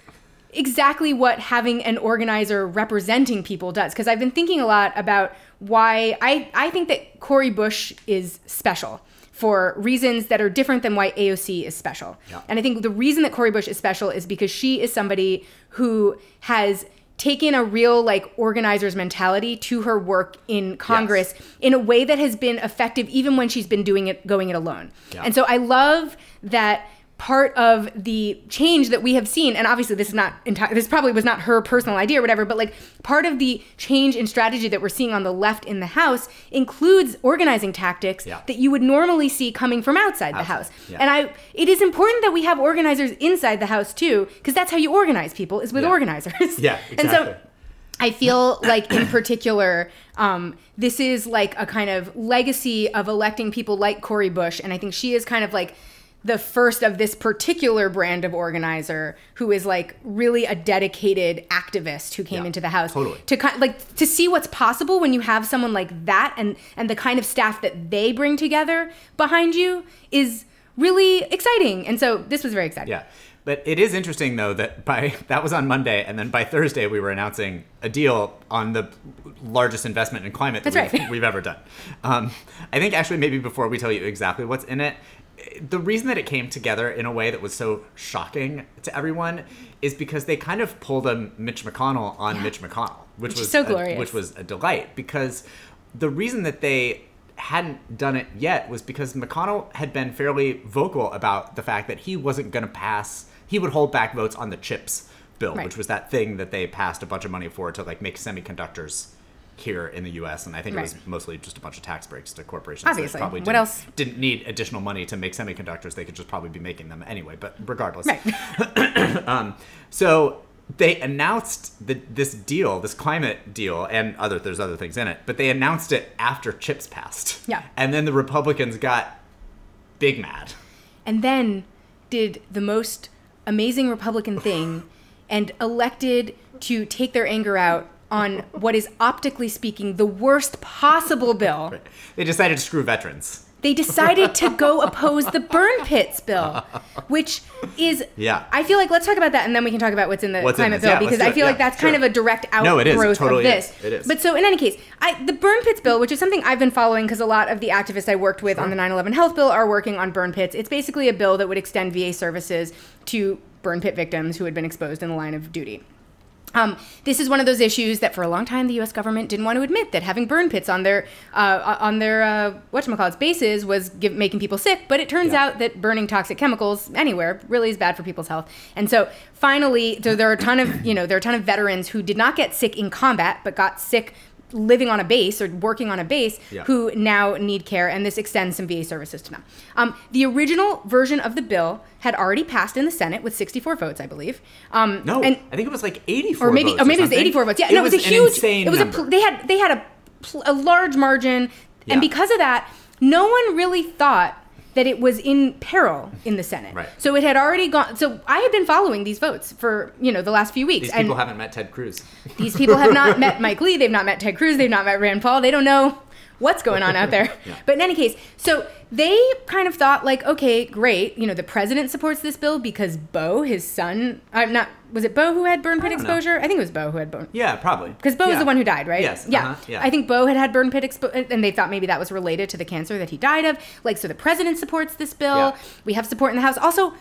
exactly what having an organizer representing people does. Because I've been thinking a lot about why I, I think that Cori Bush is special for reasons that are different than why AOC is special. Yeah. And I think the reason that Cori Bush is special is because she is somebody who has taken a real like organizer's mentality to her work in Congress in a way that has been effective even when she's been doing it going it alone. Yeah. And so I love that part of the change that we have seen and obviously this is not enti- this probably was not her personal idea or whatever but like part of the change in strategy that we're seeing on the left in the house includes organizing tactics Yeah. that you would normally see coming from outside the house yeah. and i it is important that we have organizers inside the house too because that's how you organize people is with Yeah. organizers Yeah, exactly. and so I feel like, in particular, um, this is like a kind of legacy of electing people like Cori Bush, and I think she is kind of like the first of this particular brand of organizer who is like really a dedicated activist who came Yeah, into the house totally. to kind like to see what's possible when you have someone like that and and the kind of staff that they bring together behind you is really exciting and so this was very exciting Yeah. But it is interesting though that by that was on Monday, and then by Thursday we were announcing a deal on the largest investment in climate that That's we've, right. we've ever done. Um, I think actually maybe before we tell you exactly what's in it, the reason that it came together in a way that was so shocking to everyone is because they kind of pulled a Mitch McConnell on Mitch McConnell, which, Which was so a- glorious. which was a delight because the reason that they hadn't done it yet was because McConnell had been fairly vocal about the fact that he wasn't going to pass. He would hold back votes on the chips bill, Right. which was that thing that they passed a bunch of money for to like make semiconductors here in the U.S. And I think it was mostly just a bunch of tax breaks to corporations. Obviously. probably What else? Didn't need additional money to make semiconductors. They could just probably be making them anyway. But regardless, right um, so they announced the, this deal, this climate deal, and other there's other things in it, but they announced it after chips passed. Yeah. And then the Republicans got big mad. and then did the most amazing Republican thing and elected to take their anger out on what is optically speaking the worst possible bill. They decided to screw veterans. They decided to go oppose the burn pits bill, which is Yeah. I feel like let's talk about that and then we can talk about what's in the What's climate this? bill Yeah, because I feel like that's kind of a direct outgrowth No, it totally of is. It is. But so in any case, I the burn pits bill, which is something I've been following because a lot of the activists I worked with on the 9/11 health bill are working on burn pits. It's basically a bill that would extend VA services to burn pit victims who had been exposed in the line of duty. Um, this is one of those issues that for a long time the U.S. government didn't want to admit that having burn pits on their uh, on their uh, whatchamacallits bases was give, making people sick. But it turns Yeah. out that burning toxic chemicals anywhere really is bad for people's health. And so finally, so there are a ton of you know there are a ton of veterans who did not get sick in combat but got sick living on a base or working on a base Yeah. who now need care, and this extends some VA services to them. Um, the original version of the bill had already passed in the Senate with 64 votes, I believe. Um, No, and I think it was like 84 or maybe votes or maybe it was 84 votes. Yeah, no, it was, a huge. insane it was a number. they had they had a a large margin, Yeah. and because of that, no one really thought that it was in peril in the Senate. Right. So it had already gone. So I had been following these votes for you know the last few weeks, These and people haven't met Ted Cruz. these people have not met Mike Lee. They've not met Ted Cruz. They've not met Rand Paul. They don't know what's going on out there. Yeah. But in any case, so they kind of thought like, okay, great. You know, the president supports this bill because Bo, his son, I'm not. Was it Bo who had burn pit don't know. exposure? I think it was Bo who had burn. Yeah, probably. Because Bo was the one who died, right? Yes, Yeah. uh-huh, yeah. I think Bo had had burn pit exposure, and they thought maybe that was related to the cancer that he died of. Like, so the president supports this bill. Yeah. We have support in the House. Also,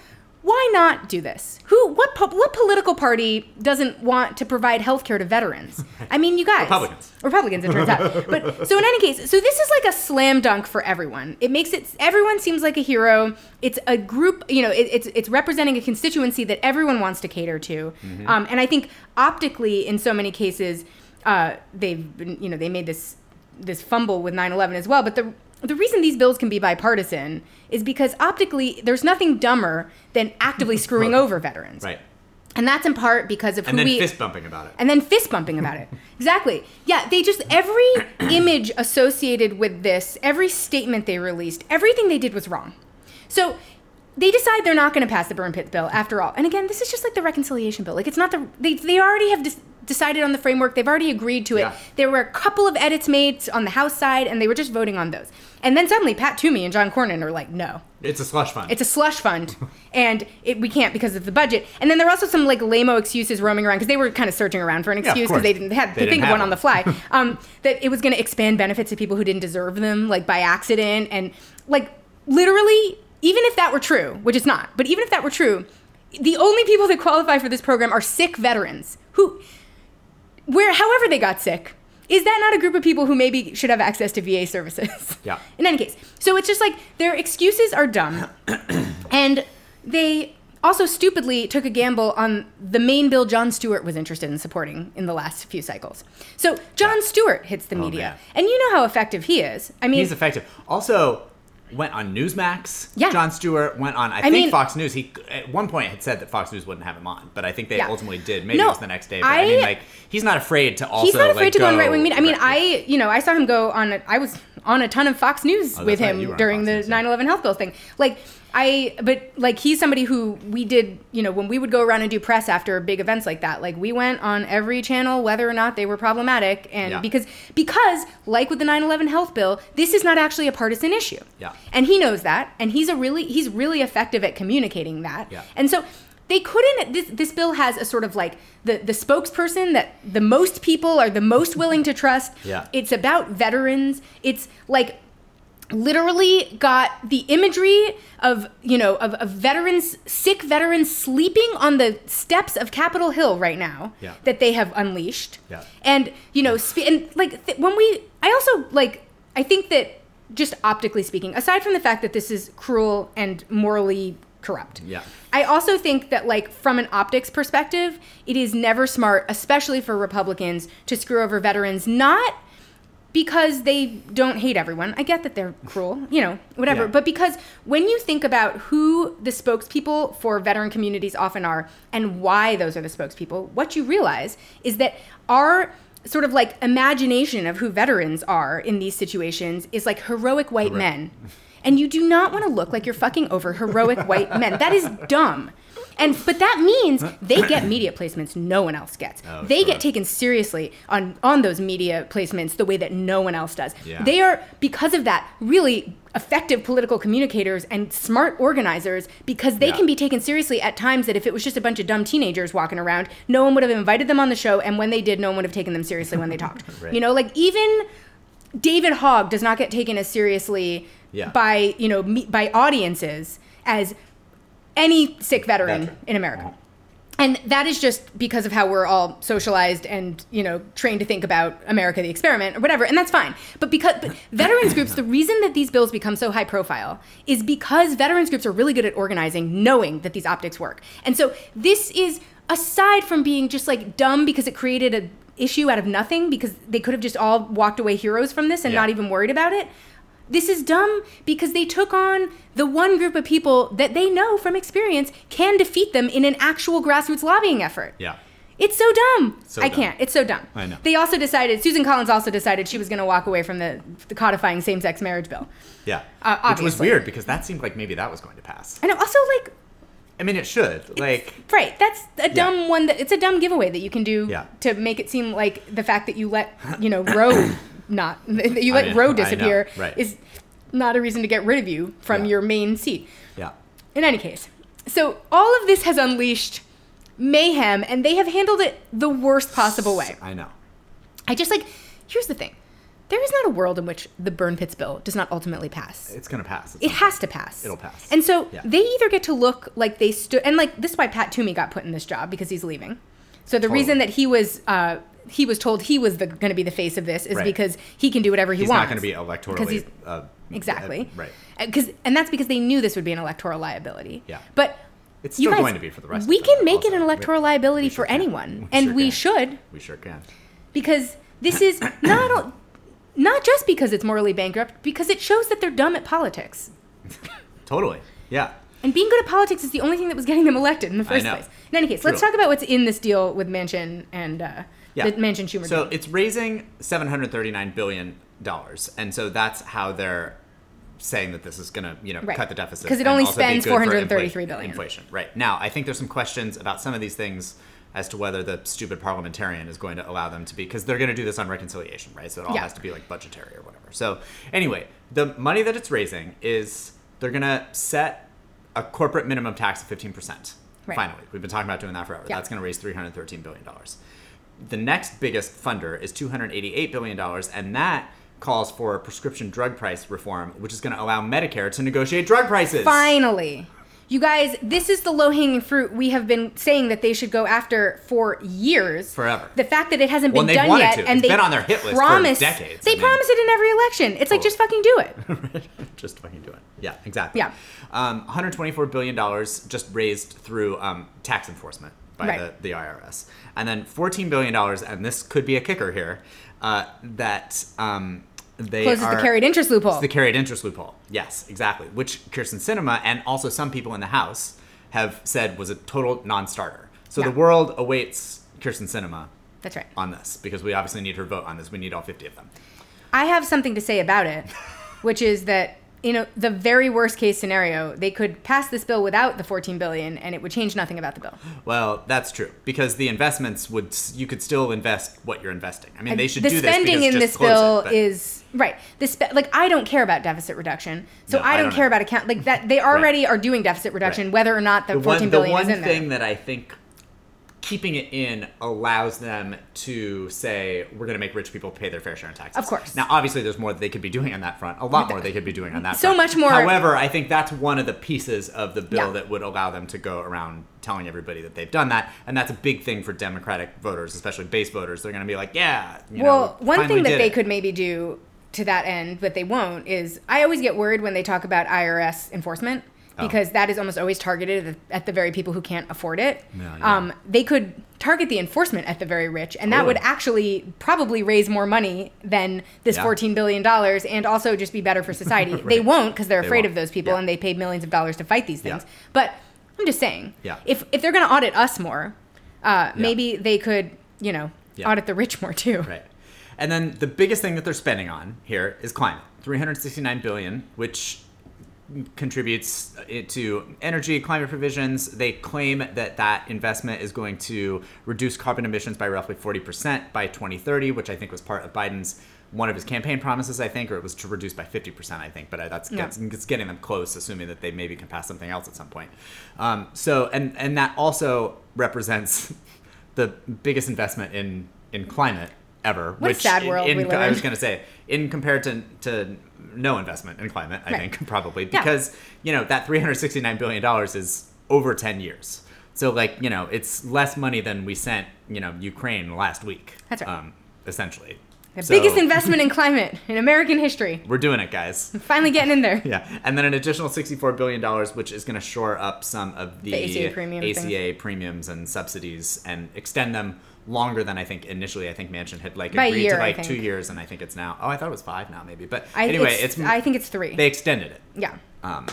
why not do this? Who? What? po- What political party doesn't want to provide health care to veterans? I mean, you guys. Republicans. Republicans, it turns out. But so in any case, so this is like a slam dunk for everyone. It makes it everyone seems like a hero. It's a group, you know, it, it's it's representing a constituency that everyone wants to cater to. Mm-hmm. Um, and I think optically, in so many cases, uh, they've been, you know, they made this this fumble with 9/11 as well. But the the reason these bills can be bipartisan is because optically, there's nothing dumber than actively screwing over veterans. Right. And that's in part because of And who then we fist bumping about it. and then fist bumping about it. Exactly. Yeah, they just every image associated with this, every statement they released, everything they did was wrong. So they decide they're not going to pass the burn pit bill after all. And again, this is just like the reconciliation bill. Like it's not the they they already have dis- decided on the framework. They've already agreed to it. Yeah. There were a couple of edits made on the House side, and they were just voting on those. And then suddenly, Pat Toomey and John Cornyn are like, "No, It's a slush fund. it's a slush fund, and it, we can't because of the budget. And then there were also some like lame excuses roaming around because they were kind of searching around for an excuse because course. they didn't have They to think of one on the fly. um, that it was going to expand benefits to people who didn't deserve them, like by accident, and like literally, even if that were true, which it's not, but even if that were true, the only people that qualify for this program are sick veterans who where however they got sick is that not a group of people who maybe should have access to VA services? Yeah. In any case, so it's just like their excuses are dumb, and they also stupidly took a gamble on the main bill Jon Stewart was interested in supporting in the last few cycles. So Jon Stewart hits the oh, media, man. and you know how effective he is. I mean, He's effective. Also, went on Newsmax. Yeah. Jon Stewart went on. I, I think mean- Fox News. He at one point had said that Fox News wouldn't have him on, but I think they Yeah. ultimately did. Maybe No, it was the next day. But I, I- mean, like he's not afraid to also. he's not afraid like, to go on right wing media. I mean, I you know I saw him go on. I was on a ton of Fox News Oh, with right, him on during the 9/11 health bill thing. Like I, but like he's somebody who we did. You know, when we would go around and do press after big events like that, like we went on every channel, whether or not they were problematic, and Yeah. because because like with the 9/11 health bill, this is not actually a partisan issue. Yeah. and he knows that, and he's a really he's really effective at communicating that. Yeah. And so they couldn't this this bill has a sort of like the the spokesperson that the most people are the most willing to trust. Yeah. It's about veterans. It's like literally got the imagery of you know of, of veterans sick veterans sleeping on the steps of capitol hill right now Yeah. that they have unleashed Yeah. and you know spe- and like th- when we i also like i think that just optically speaking aside from the fact that this is cruel and morally corrupt Yeah. I also think that like from an optics perspective it is never smart especially for republicans to screw over veterans not because they don't hate everyone. I get that they're cruel, you know, whatever. Yeah. But because when you think about who the spokespeople for veteran communities often are and why those are the spokespeople, what you realize is that our sort of like imagination of who veterans are in these situations is like heroic white men. And you do not want to look like you're fucking over heroic white men. That is dumb. And but that means they get media placements no one else gets. Oh, they sure. get taken seriously on on those media placements the way that no one else does. Yeah. They are because of that really effective political communicators and smart organizers because they Yeah. can be taken seriously at times that if it was just a bunch of dumb teenagers walking around, no one would have invited them on the show, and when they did, no one would have taken them seriously when they talked. Right. You know, like even David Hogg does not get taken as seriously Yeah. by you know me, by audiences as any sick veteran, Veteran. in America. Uh-huh. And that is just because of how we're all socialized and, you know, trained to think about America the experiment or whatever, and that's fine. But because but veterans groups, the reason that these bills become so high profile is because veterans groups are really good at organizing, knowing that these optics work. And so this is aside from being just like dumb because it created a issue out of nothing because they could have just all walked away heroes from this and Yeah. not even worried about it. This is dumb because they took on the one group of people that they know from experience can defeat them in an actual grassroots lobbying effort. Yeah. It's so dumb. So I dumb. can't. It's so dumb. I know. They also decided, Susan Collins also decided she was going to walk away from the, the codifying same sex marriage bill. Yeah. Uh, Which was weird because that seemed like maybe that was going to pass. And also, like, I mean, it should. Like, right, that's a dumb one that it's a dumb giveaway that you can do Yeah. to make it seem like the fact that you let, you know, Roe not, that you let I know, Roe disappear right. is not a reason to get rid of you from Yeah. your main seat. yeah. In any case, so all of this has unleashed mayhem, and they have handled it the worst possible way. I know. I just like, here's the thing there is not a world in which the burn pits bill does not ultimately pass. It's going to pass. It has to pass. It'll pass. And so Yeah. they either get to look like they stood, and like this is why Pat Toomey got put in this job because he's leaving. So the reason that he was. Uh, he was told he was going to be the face of this is Right. because he can do whatever he He's wants. not going to be Because he's- Uh, exactly uh, right. Because and that's because they knew this would be an electoral liability. Yeah. But It's still guys, going to be for the rest We them can make also. it an electoral liability we for sure can. anyone, We and sure we can. should We sure can. because this is not a, not just because it's morally bankrupt, because it shows that they're dumb at politics. Totally. Yeah. And being good at politics is the only thing that was getting them elected in the first place. In any case, let's talk about what's in this deal with Manchin and uh, Yeah. the Manchin Schumer So deal. it's raising seven hundred thirty nine billion dollars, and so that's how they're saying that this is going to you know Right. cut the deficit 'Cause it only be spends good for 433 inflation- billion. Inflation, right? Now, I think there's some questions about some of these things as to whether the stupid parliamentarian is going to allow them to be because they're going to do this on reconciliation, right? So it all Yeah. has to be like budgetary or whatever. So anyway, the money that it's raising is they're going to set a corporate minimum tax of fifteen percent. Right. Finally, we've been talking about doing that forever. Yeah. That's going to raise three hundred thirteen billion dollars the next biggest funder is $288 billion, and that calls for prescription drug price reform, which is going to allow Medicare to negotiate drug prices. Finally. You guys, this is the low hanging fruit we have been saying that they should go after for years. Forever. The fact that it hasn't Well, been done yet, to. and It's they been on their hit list for promise, decades. They I mean- promise it in every election. It's like just fucking do it. just fucking do it. Yeah, exactly. Yeah. Um, $124 billion just raised through um, tax enforcement by Right. the, the IRS. And then $14 billion, and this could be a kicker here, uh, that um, they Closes are... the carried interest loophole. It's the carried interest loophole. Yes, exactly. Which Kyrsten Sinema and also some people in the House have said was a total non-starter. So Yeah. the world awaits Kyrsten Sinema That's right. on this because we obviously need her vote on this. We need all 50 of them. I have something to say about it, which is that you know the very worst case scenario, they could pass this bill without the 14 billion, and it would change nothing about the bill. Well, that's true because the investments would you could still invest what you're investing. I mean, they should the do this spending in this bill it, is right. The spe- like I don't care about deficit reduction, so No, I I don't don't care know. about account like that. They already are doing deficit reduction, Right. whether or not the, the 14 one, billion the one is in thing there. that I think keeping it in allows them to say we're going to make rich people pay their fair share in taxes. Of course. Now, obviously, there's more that they could be doing on that front. A lot more they could be doing on that. So front. much more- However, I think that's one of the pieces of the bill Yeah. that would allow them to go around telling everybody that they've done that, and that's a big thing for Democratic voters, especially base voters. They're going to be like, yeah. You well, know, one thing that they it. could maybe do to that end, but they won't, is I always get worried when they talk about IRS enforcement Oh. because that is almost always targeted at the, at the very people who can't afford it. Yeah, yeah. Um, they could target the enforcement at the very rich, and that would actually probably raise more money than this Yeah. $14 billion and also just be better for society. They won't because they're They afraid won't. of those people and they paid millions of dollars to fight these things. But I'm just saying, Yeah. if, if they're going to audit us more, uh, maybe they could, you know, audit the rich more too. Right. And then the biggest thing that they're spending on here is climate. 369 billion, which contributes it to energy climate provisions. They claim that that investment is going to reduce carbon emissions by roughly 40% by 2030, which I think was part of Biden's one of his campaign promises, I think, or it was to reduce by 50%, I think. But that's Yeah. gets, it's getting them close, assuming that they maybe can pass something else at some point. Um, so, and and that also represents the biggest investment in in climate ever. What a sad world in, we live I was going to say, in compared to to no investment in climate, I Right. think probably Yeah. because you know that 369 billion dollars is over 10 years. So like you know, it's less money than we sent you know Ukraine last week. That's right. Um, essentially. The So, biggest investment in climate in American history. We're doing it, guys. Finally getting in there. Yeah, and then an additional sixty-four billion dollars, which is going to shore up some of the, The ACA premium ACA premiums and subsidies, and extend them longer than I think initially. I think Manchin had like By agreed year, to like two years, and I think it's now. Oh, I thought it was five now, maybe. But I, anyway, it's, it's, I think it's three. they extended it yeah. um,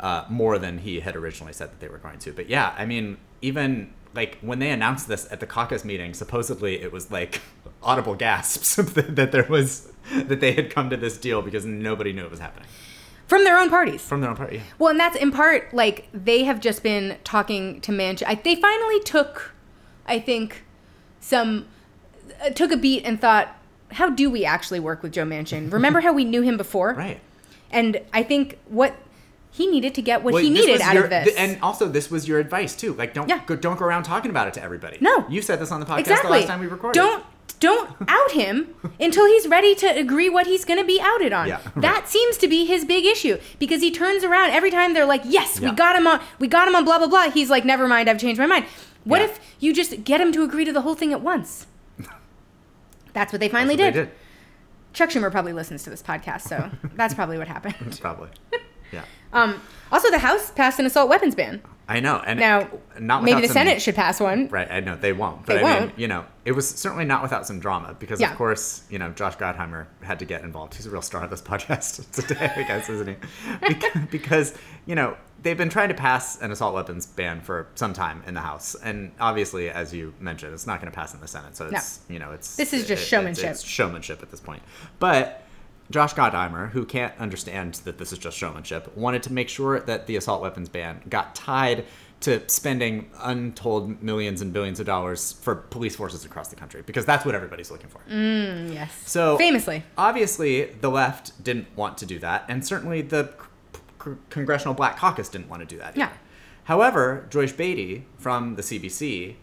uh, more than he had originally said that they were going to. But yeah, I mean, even like when they announced this at the caucus meeting, supposedly it was like audible gasps that, that there was that they had come to this deal because nobody knew it was happening From their own parties. from their own party. Yeah. Well, and that's in part like they have just been talking to Manchin. I, they finally took, I think, some uh, took a beat and thought, how do we actually work with Joe Manchin? Remember how we knew him before? Right. And I think what he needed to get what Well, he needed out your- of this. th- and also, this was your advice too. Like, don't Yeah. go, don't go around talking about it to everybody. No. you said this on the podcast exactly. the last time we recorded. Don't don't out him until he's ready to agree what he's going to be outed on. Yeah, That seems to be his big issue because he turns around every time they're like, "Yes, Yeah. we got him on. We got him on blah blah blah." He's like, "Never mind, I've changed my mind." What Yeah. if you just get him to agree to the whole thing at once? That's what they finally what they did. Chuck Schumer probably listens to this podcast, so that's probably what happened. Probably. Yeah. Um, also, the House passed an assault weapons ban. I know. And Now, not maybe the some- Senate should pass one. Right, I know they won't, but They I mean, won't. you know, it was certainly not without some drama because, Yeah. of course, you know, Josh Gottheimer had to get involved. He's a real star of this podcast today, I guess, isn't he? Because, because, you know, they've been trying to pass an assault weapons ban for some time in the House, and obviously, as you mentioned, it's not going to pass in the Senate. So it's, you know, it's This is just it- showmanship. It's, it's showmanship at this point, but. Josh Gottheimer, who can't understand that this is just showmanship, wanted to make sure that the assault weapons ban got tied to spending untold millions and billions of dollars for police forces across the country because that's what everybody's looking for. Mm, yes. So Famously. obviously, the left didn't want to do that, and certainly the c- Congressional Black Caucus didn't want to do that. Yeah. However, Joyce Beatty from the CBC,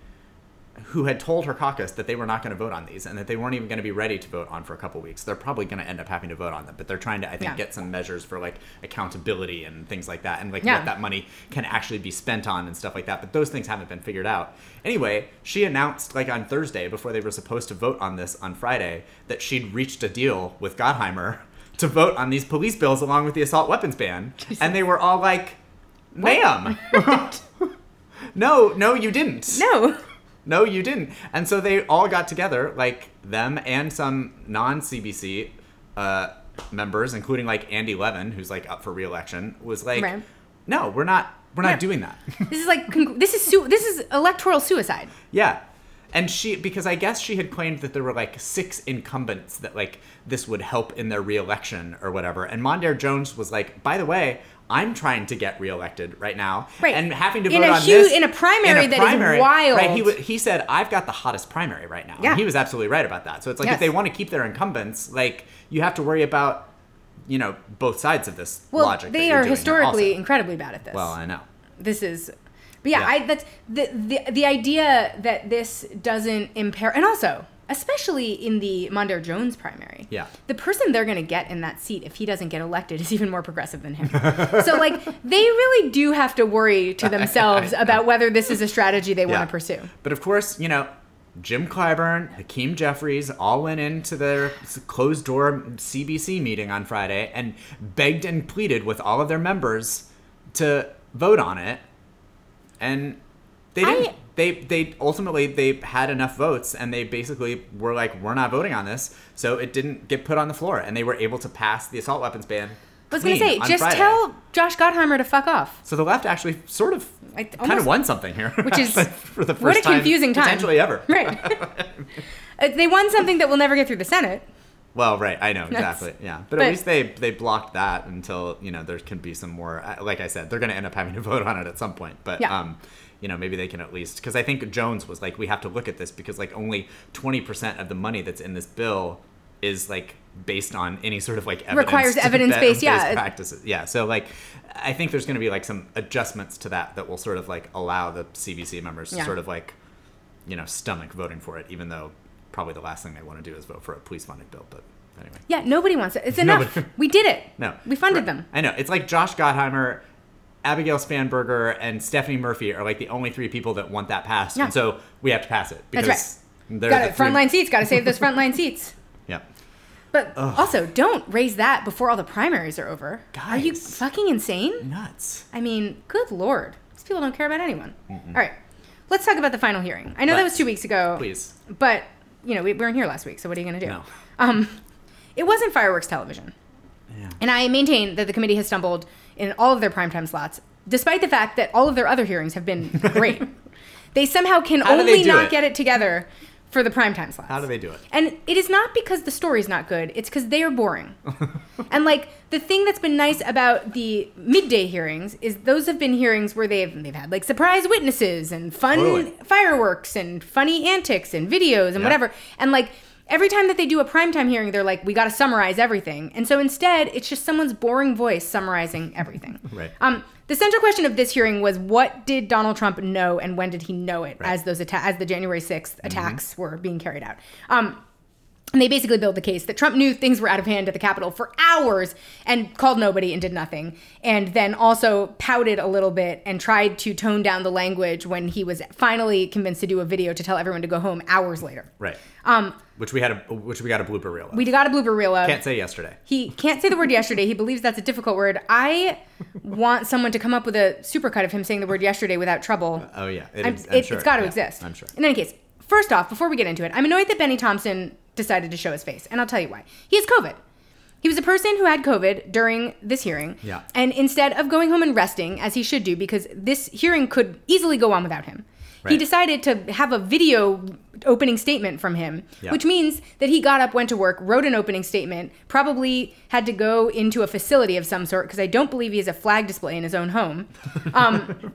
who had told her caucus that they were not going to vote on these and that they weren't even going to be ready to vote on for a couple weeks, they're probably going to end up having to vote on them. But they're trying to, I think, Yeah. get some measures for like accountability and things like that, and like Yeah. what that money can actually be spent on and stuff like that. But those things haven't been figured out. Anyway, she announced like on Thursday before they were supposed to vote on this on Friday that she'd reached a deal with Gottheimer to vote on these police bills along with the assault weapons ban, and they were all like, "Ma'am." No, no, you didn't. No. No, you didn't. And so they all got together, like them and some non CBC uh, members, including like Andy Levin, who's like up for reelection, was like, Right. "No, we're not. We're Yeah. not doing that." This is like this is su- this is electoral suicide. yeah. And she, because I guess she had claimed that there were like six incumbents that like this would help in their reelection or whatever. And Mondaire Jones was like, by the way, I'm trying to get reelected right now, Right. And having to In vote a on huge- this in a primary in that is wild. Right? He he said, I've got the hottest primary right now. Yeah. And he was absolutely right about that. So it's like Yes. if they want to keep their incumbents, like you have to worry about, you know, both sides of this Well, logic. they are historically incredibly bad at this. Well, I know. this is but yeah, Yeah. I that's the, the the idea that this doesn't impair and also especially in the Mondaire Jones primary. Yeah. The person they're going to get in that seat if he doesn't get elected is even more progressive than him. so like they really do have to worry to themselves about whether this is a strategy they Yeah. want to pursue. But of course, you know, Jim Clyburn, Hakeem Jeffries all went into their closed door CBC meeting on Friday and begged and pleaded with all of their members to vote on it. And they didn't. I- they they ultimately they had enough votes and they basically were like we're not voting on this so it didn't get put on the floor and they were able to pass the assault weapons ban I was going to say just Friday. tell Josh Gottheimer to fuck off. so the left actually sort of I kind almost- of won something here Which is- for the first what a time confusing time. potentially ever Right. Uh, they won something that will never get through the Senate. Well, right, I know That's- exactly. Yeah, but, but- at least they they blocked that until you know there can be some more. uh, Like I said, they're going to end up having to vote on it at some point. But Yeah. um, you know, maybe they can at least because I think Jones was like, we have to look at this because like only twenty percent of the money that's in this bill is like based on any sort of like evidence requires evidence based, yeah. practices. Yeah. So like, I think there's going to be like some adjustments to that that will sort of like allow the CBC members Yeah. to sort of like, you know, stomach voting for it, even though probably the last thing they want to do is vote for a police funded bill. But anyway. Yeah, nobody wants it. It's enough. We did it. No. We funded Right. them. I know. It's like Josh Gottheimer, Abigail Spanberger, and Stephanie Murphy are like the only three people that want that passed. Yeah. And so we have to pass it. That's Because they're Got the it. Frontline seats. Got to save those frontline seats. Yeah. But also, don't raise that before all the primaries are over. Guys, Are you fucking insane? Nuts. I mean, good lord. These people don't care about anyone. All right. Let's talk about the final hearing. I know that was two weeks ago. Please. But, you know, we weren't here last week, so what are you going to do? No. Um, it wasn't fireworks television. Yeah. And I maintain that the committee has stumbled in all of their primetime slots, despite the fact that all of their other hearings have been great. they somehow can How do they only do not it? get it together for the primetime slots. How do they do it? And it is not because the story's not good, it's because they are boring. and like the thing that's been nice about the midday hearings is those have been hearings where they've they've had like surprise witnesses and fun Totally. fireworks and funny antics and videos and whatever. And like every time that they do a primetime hearing, they're like, we got to summarize everything. And so instead, it's just someone's boring voice summarizing everything. Right. Um, the central question of this hearing was what did Donald Trump know and when did he know it as those atta- as the January 6th Mm-hmm. attacks were being carried out. Um, and they basically build the case that Trump knew things were out of hand at the Capitol for hours and called nobody and did nothing. And then also pouted a little bit and tried to tone down the language when he was finally convinced to do a video to tell everyone to go home hours later. Right. Um, Which we had a which we got a blooper reel of. we got a blooper reel of. Can't say yesterday. He can't say the word yesterday. He believes that's a difficult word. I want someone to come up with a supercut of him saying the word yesterday without trouble. Oh yeah. It I'm- I'm it, sure. has got to Yeah, exist. I'm sure. In any case, first off, before we get into it, I'm annoyed that Bennie Thompson decided to show his face, and I'll tell you why. He has COVID. He was a person who had COVID during this hearing. Yeah. And instead of going home and resting, as he should do, because this hearing could easily go on without him, he decided to have a video opening statement from him, Yeah. which means that he got up, went to work, wrote an opening statement, probably had to go into a facility of some sort, because I don't believe he has a flag display in his own home. Um,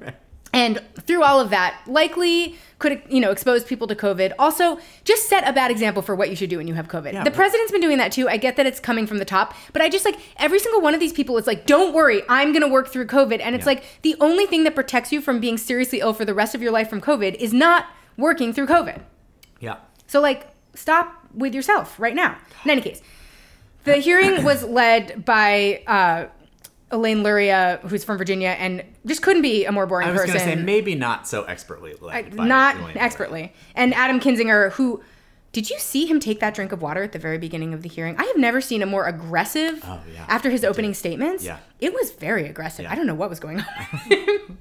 and through all of that, likely could you know expose people to COVID. Also, just set a bad example for what you should do when you have COVID. Yeah. the president's been doing that too. I get that it's coming from the top, but I just like every single one of these people is like, "Don't worry, I'm going to work through COVID." And it's Yeah. like the only thing that protects you from being seriously ill for the rest of your life from COVID is not working through COVID. Yeah. So like stop with yourself right now. In any case, the hearing was led by uh, Elaine Luria, who's from Virginia, and just couldn't be a more boring I was person. gonna say maybe not so expertly by not Elaine expertly. And Adam Kinzinger, who did you see him take that drink of water at the very beginning of the hearing? I have never seen a more aggressive Oh, yeah. after his opening statements. Yeah. It was very aggressive. Yeah. I don't know what was going on.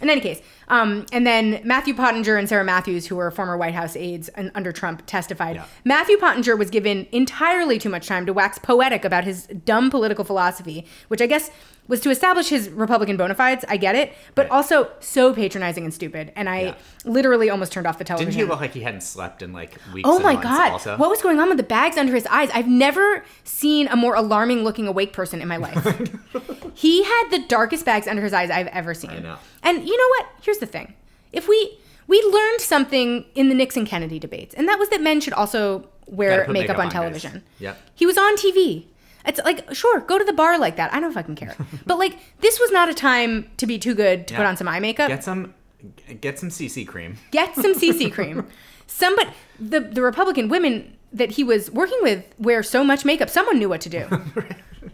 In any case, um, and then Matthew Pottinger and Sarah Matthews, who were former White House aides and under Trump, testified. Yeah. Matthew Pottinger was given entirely too much time to wax poetic about his dumb political philosophy, which I guess was to establish his Republican bona fides. I get it, but Right. also so patronizing and stupid. And I Yeah. literally almost turned off the television. Didn't he look like he hadn't slept in like weeks? Oh my god! Also? What was going on with the bags under his eyes? I've never seen a more alarming looking awake person in my life. he had the darkest bags under his eyes I've ever seen. I know. And you know what? Here's the thing. If we we learned something in the Nixon Kennedy debates, and that was that men should also wear makeup, makeup on on, guys. television. Yep. He was on TV. It's like, sure, go to the bar like that. I don't fucking care. but like, this was not a time to be too good to put on some eye makeup Get some, get some CC cream. get some CC cream. Somebody, the the Republican women that he was working with wear so much makeup. Someone knew what to do.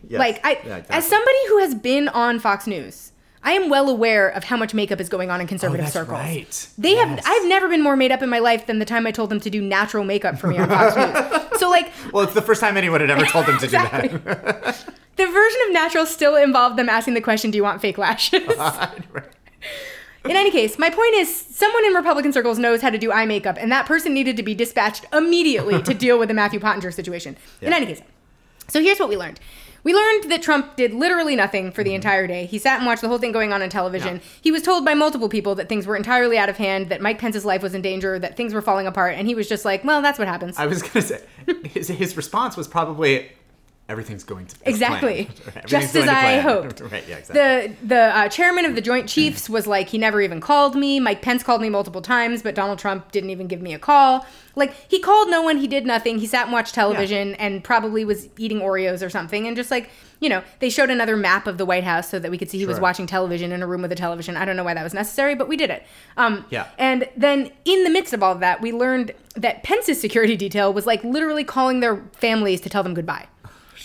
Yes. Like I, Yeah, as somebody who has been on Fox News, I am well aware of how much makeup is going on in Oh, conservative that's circles. right. They have. I've never been more made up in my life than the time I told them to do natural makeup for me on Fox News. So like, Well, it's the first time anyone had ever told them to Exactly. do that. the version of natural still involved them asking the question, "Do you want fake lashes?" Right. In any case, my point is someone in Republican circles knows how to do eye makeup, and that person needed to be dispatched immediately to deal with the Matthew Pottinger situation. In any case, so here's what we learned. We learned that Trump did literally nothing for the entire day. He sat and watched the whole thing going on on television. Mm-hmm. Yeah. He was told by multiple people that things were entirely out of hand, that Mike Pence's life was in danger, that things were falling apart, and he was just like, well, that's what happens. I was gonna say his his response was probably everything's going to Exactly. Just as I hoped. right. Yeah. Exactly. The the uh, chairman of the Joint Chiefs was like he never even called me. Mike Pence called me multiple times, but Donald Trump didn't even give me a call. Like he called no one. He did nothing. He sat and watched television and probably was eating Oreos or something. And just like you know, they showed another map of the White House so that we could see he was watching television in a room with a television. I don't know why that was necessary, but we did it. Um, Yeah. And then in the midst of all of that, we learned that Pence's security detail was like literally calling their families to tell them goodbye.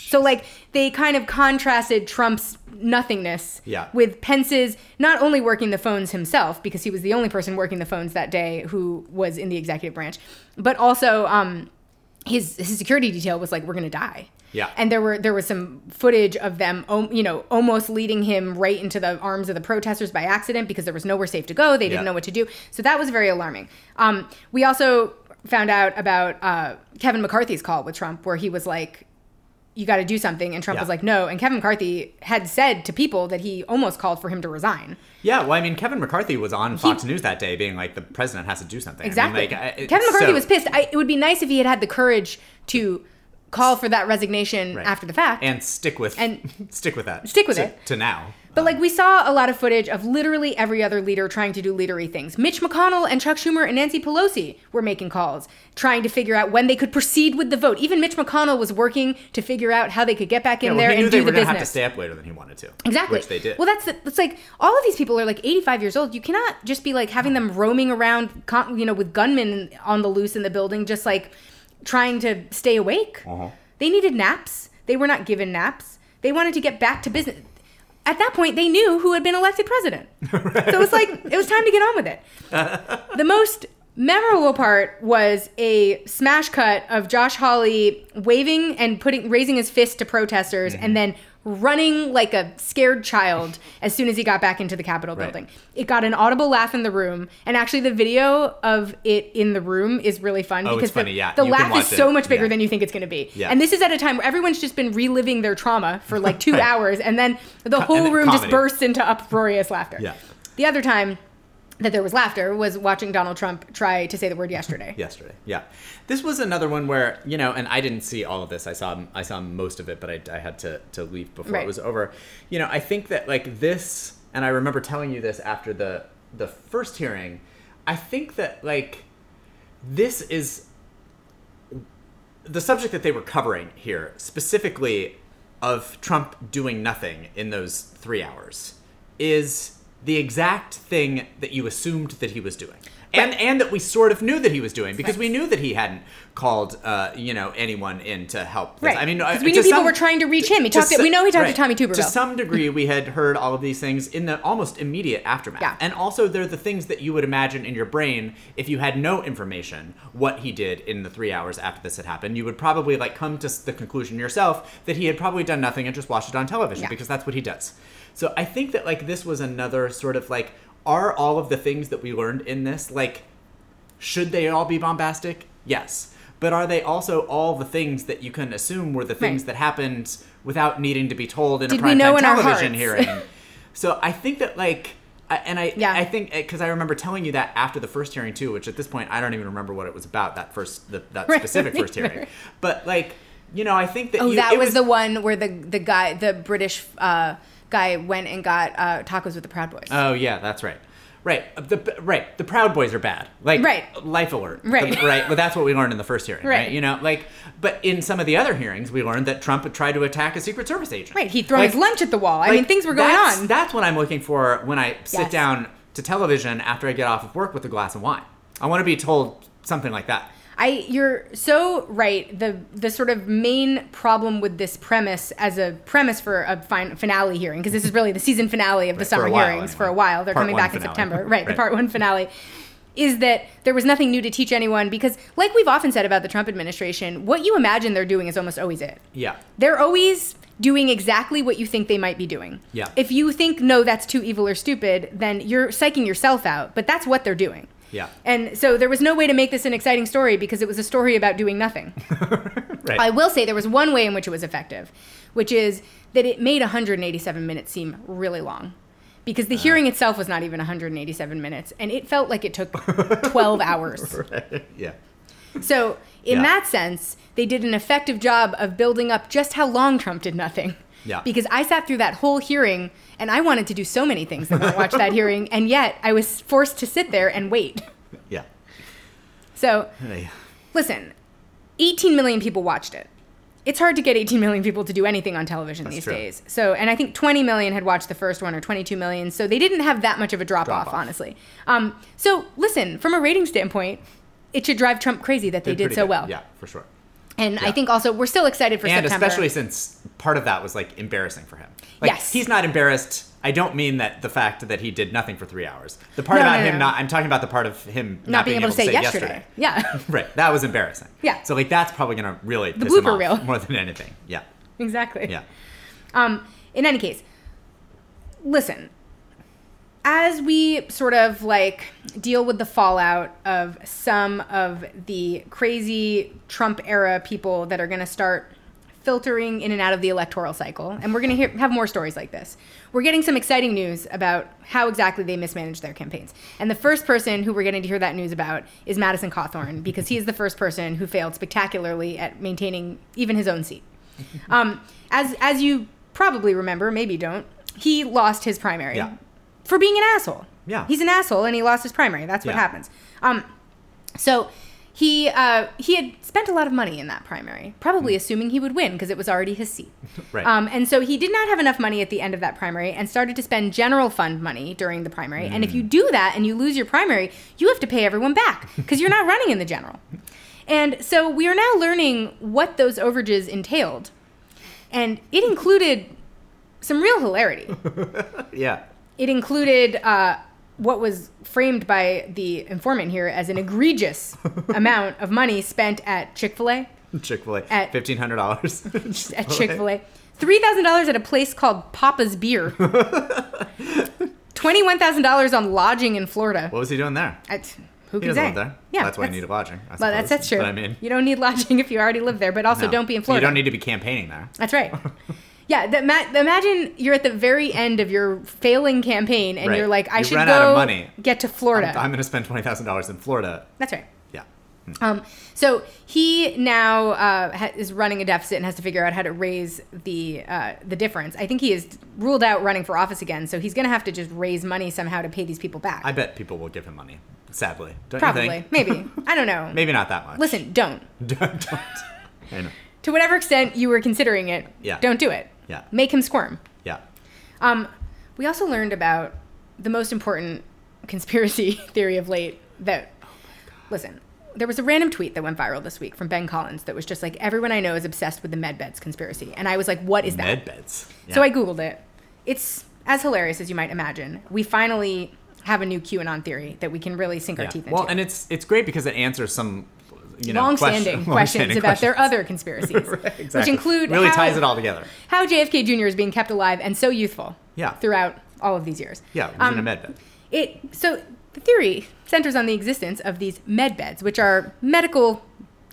So like they kind of contrasted Trump's nothingness Yeah. with Pence's not only working the phones himself because he was the only person working the phones that day who was in the executive branch, but also um, his his security detail was like we're gonna die. Yeah. And there were there was some footage of them, you know, almost leading him right into the arms of the protesters by accident because there was nowhere safe to go. They didn't Yeah. know what to do. So that was very alarming. Um, we also found out about uh, Kevin McCarthy's call with Trump, where he was like, "You got to do something," and Trump Yeah. was like, "No." And Kevin McCarthy had said to people that he almost called for him to resign. Yeah, well, I mean, Kevin McCarthy was on Fox News that day, being like, the president has to do something. I mean, Exactly. like, I- Kevin McCarthy so- was pissed. I, it would be nice if he had had the courage to call for that resignation Right. after the fact. and stick with And- stick with that. Stick with to, it. to now. But like we saw a lot of footage of literally every other leader trying to do leadery things. Mitch McConnell and Chuck Schumer and Nancy Pelosi were making calls, trying to figure out when they could proceed with the vote. Even Mitch McConnell was working to figure out how they could get back in Yeah, well, there he knew and they do were the gonna have to stay up later than he wanted to. Exactly. which they did. Well, that's the, it's like all of these people are like 85 years old. You cannot just be like having them roaming around, con- you know, with gunmen on the loose in the building, just like trying to stay awake. Uh-huh. They needed naps. They were not given naps. They wanted to get back to business. At that point, they knew who had been elected president. So it was like it was time to get on with it. the most memorable part was a smash cut of Josh Hawley waving and putting raising his fist to protesters Mm-hmm. and then running like a scared child as soon as he got back into the Capitol Right. building. It got an audible laugh in the room, and actually the video of it in the room is really fun Oh, it's because funny, the, yeah. the laugh is it, so much bigger yeah. than you think it's going to be. Yeah. And this is at a time where everyone's just been reliving their trauma for like two hours, and then the whole room just bursts into uproarious laughter. Yeah. The other time that there was laughter was watching Donald Trump try to say the word yesterday. yesterday. Yeah, this was another one where you know, and I didn't see all of this. I saw I saw most of it, but I, I had to to leave before Right. it was over. You know, I think that like this, and I remember telling you this after the the first hearing. I think that like this is the subject that they were covering here specifically of Trump doing nothing in those three hours is the exact thing that you assumed that he was doing. And, Right. and that we sort of knew that he was doing because we knew that he hadn't called uh, you know anyone in to help. this. Right. I mean, 'Cause uh, we knew people some- were trying to reach him. He to talked to- we know he talked to Tommy Tuberville. To some degree, we had heard all of these things in the almost immediate aftermath. Yeah. And also, they're the things that you would imagine in your brain if you had no information what he did in the three hours after this had happened. You would probably like come to the conclusion yourself that he had probably done nothing and just watched it on television Yeah. because that's what he does. So I think that like this was another sort of like, are all of the things that we learned in this like should they all be bombastic? Yes. But are they also all the things that you can assume were the things Right. that happened without needing to be told in Did a know in television hearing? so I think that like, I, and I, Yeah. I think because I remember telling you that after the first hearing too, which at this point I don't even remember what it was about that first the, that Right. specific first hearing. But like, you know, I think that Oh, you, that it was, the one where the the guy, the British uh, guy, went and got uh, tacos with the Proud Boys. Oh yeah, that's right. Right. The right. The Proud Boys are bad. Like Right. life alert. Right. The- right. Well, that's what we learned in the first hearing. Right. Right. You know, like, but in some of the other hearings, we learned that Trump had tried to attack a Secret Service agent. right, He threw Like- his lunch at the wall. I like, mean, things were going that's, on. That's what I'm looking for when I sit Yes. down to television after I get off of work with a glass of wine. I want to be told something like that. I you're so right. The the sort of main problem with this premise as a premise for a fin- finale hearing because this is really the season finale of the Right, summer while, hearings for a while. They're Part coming one back in. September. Right, the part 1 finale is that there was nothing new to teach anyone because like we've often said about the Trump administration, what you imagine they're doing is almost always it. Yeah. They're always doing exactly what you think they might be doing. Yeah. If you think no that's too evil or stupid, then you're psyching yourself out, but that's what they're doing. Yeah. And so there was no way to make this an exciting story because it was a story about doing nothing. Right. I will say there was one way in which it was effective, which is that it made 187 minutes seem really long. Because the Uh. hearing itself was not even 187 minutes, and it felt like it took 12 hours. yeah. So In Yeah. that sense, they did an effective job of building up just how long Trump did nothing. Yeah. Because I sat through that whole hearing and I wanted to do so many things that I watched that hearing, and yet I was forced to sit there and wait. Yeah. So, Hey. listen, 18 million people watched it. It's hard to get 18 million people to do anything on television these true. days. So, and I think 20 million had watched the first one or 22 million. So they didn't have that much of a drop, off, Drop-off. honestly. Um, so listen, from a rating standpoint, it should drive Trump crazy that they Did did so good. well. Yeah, for sure. And I think also we're still excited for and September. especially since part of that was like embarrassing for him. Like, Yes. he's not embarrassed. I don't mean that the fact that he did nothing for three hours. The part No, about no, him no. not. I'm talking about the part of him not, not being able to say, yesterday. yesterday. Yeah, Right, that was embarrassing. Yeah. So like that's probably gonna really the blooper reel. more than anything. Yeah. exactly. Yeah. Um, in any case, listen. As we sort of like deal with the fallout of some of the crazy Trump era people that are going to start filtering in and out of the electoral cycle, and we're going to have more stories like this. We're getting some exciting news about how exactly they mismanaged their campaigns. And the first person who we're getting to hear that news about is Madison Cawthorn, because he is the first person who failed spectacularly at maintaining even his own seat. Um, as as you probably remember, maybe don't, he lost his primary Yeah. For being an asshole. Yeah. he's an asshole, and he lost his primary. That's what Yeah. happens. Um, so he uh, he had spent a lot of money in that primary, probably assuming he would win because it was already his seat. Right. Um, and so he did not have enough money at the end of that primary and started to spend general fund money during the primary. And if you do that and you lose your primary, you have to pay everyone back because you're not running in the general. And so we are now learning what those overages entailed. And it included some real hilarity. yeah. It included uh, what was framed by the informant here as an egregious amount of money spent at Chick fil A. Chick Fil A. At- Fifteen hundred dollars. At Chick fil A. $3,000 at a place called Papa's Beer. $21,000 on lodging in Florida. What was he doing there? At, who He can say? there. Yeah, That's why he needed lodging. I Well, that's that's true. But I mean, you don't need lodging if you already live there, but also no. don't be in Florida. You don't need to be campaigning there. That's right. Yeah, the, imagine you're at the very end of your failing campaign and Right. you're like, I You should ran go out of money. get to Florida. I'm, I'm going to spend twenty thousand dollars in Florida. That's right. Yeah. Um, so he now uh, ha- is running a deficit and has to figure out how to raise the uh, the difference. I think he is ruled out running for office again, so he's going to have to just raise money somehow to pay these people back. I bet people will give him money. Sadly, don't you Probably, think? maybe. I don't know. Maybe not that much. Listen, don't. don't. don't. To whatever extent you were considering it, Yeah. don't do it. Yeah. Make him squirm. Yeah. Um, we also learned about the most important conspiracy theory of late that, listen, there was a random tweet that went viral this week from Ben Collins that was just like, everyone I know is obsessed with the medbeds conspiracy. And I was like, what is that? Med beds. So I Googled it. It's as hilarious as you might imagine. We finally have a new QAnon theory that we can really sink our Yeah. teeth into. Well, and it's it's great because it answers some you know long-standing question- questions long-standing about their other conspiracies, Right, which include really how, ties it all together. how JFK Jr. is being kept alive and so youthful Yeah. throughout all of these years. Yeah, it was Um, in a med bed. It so the theory centers on the existence of these med beds, which are medical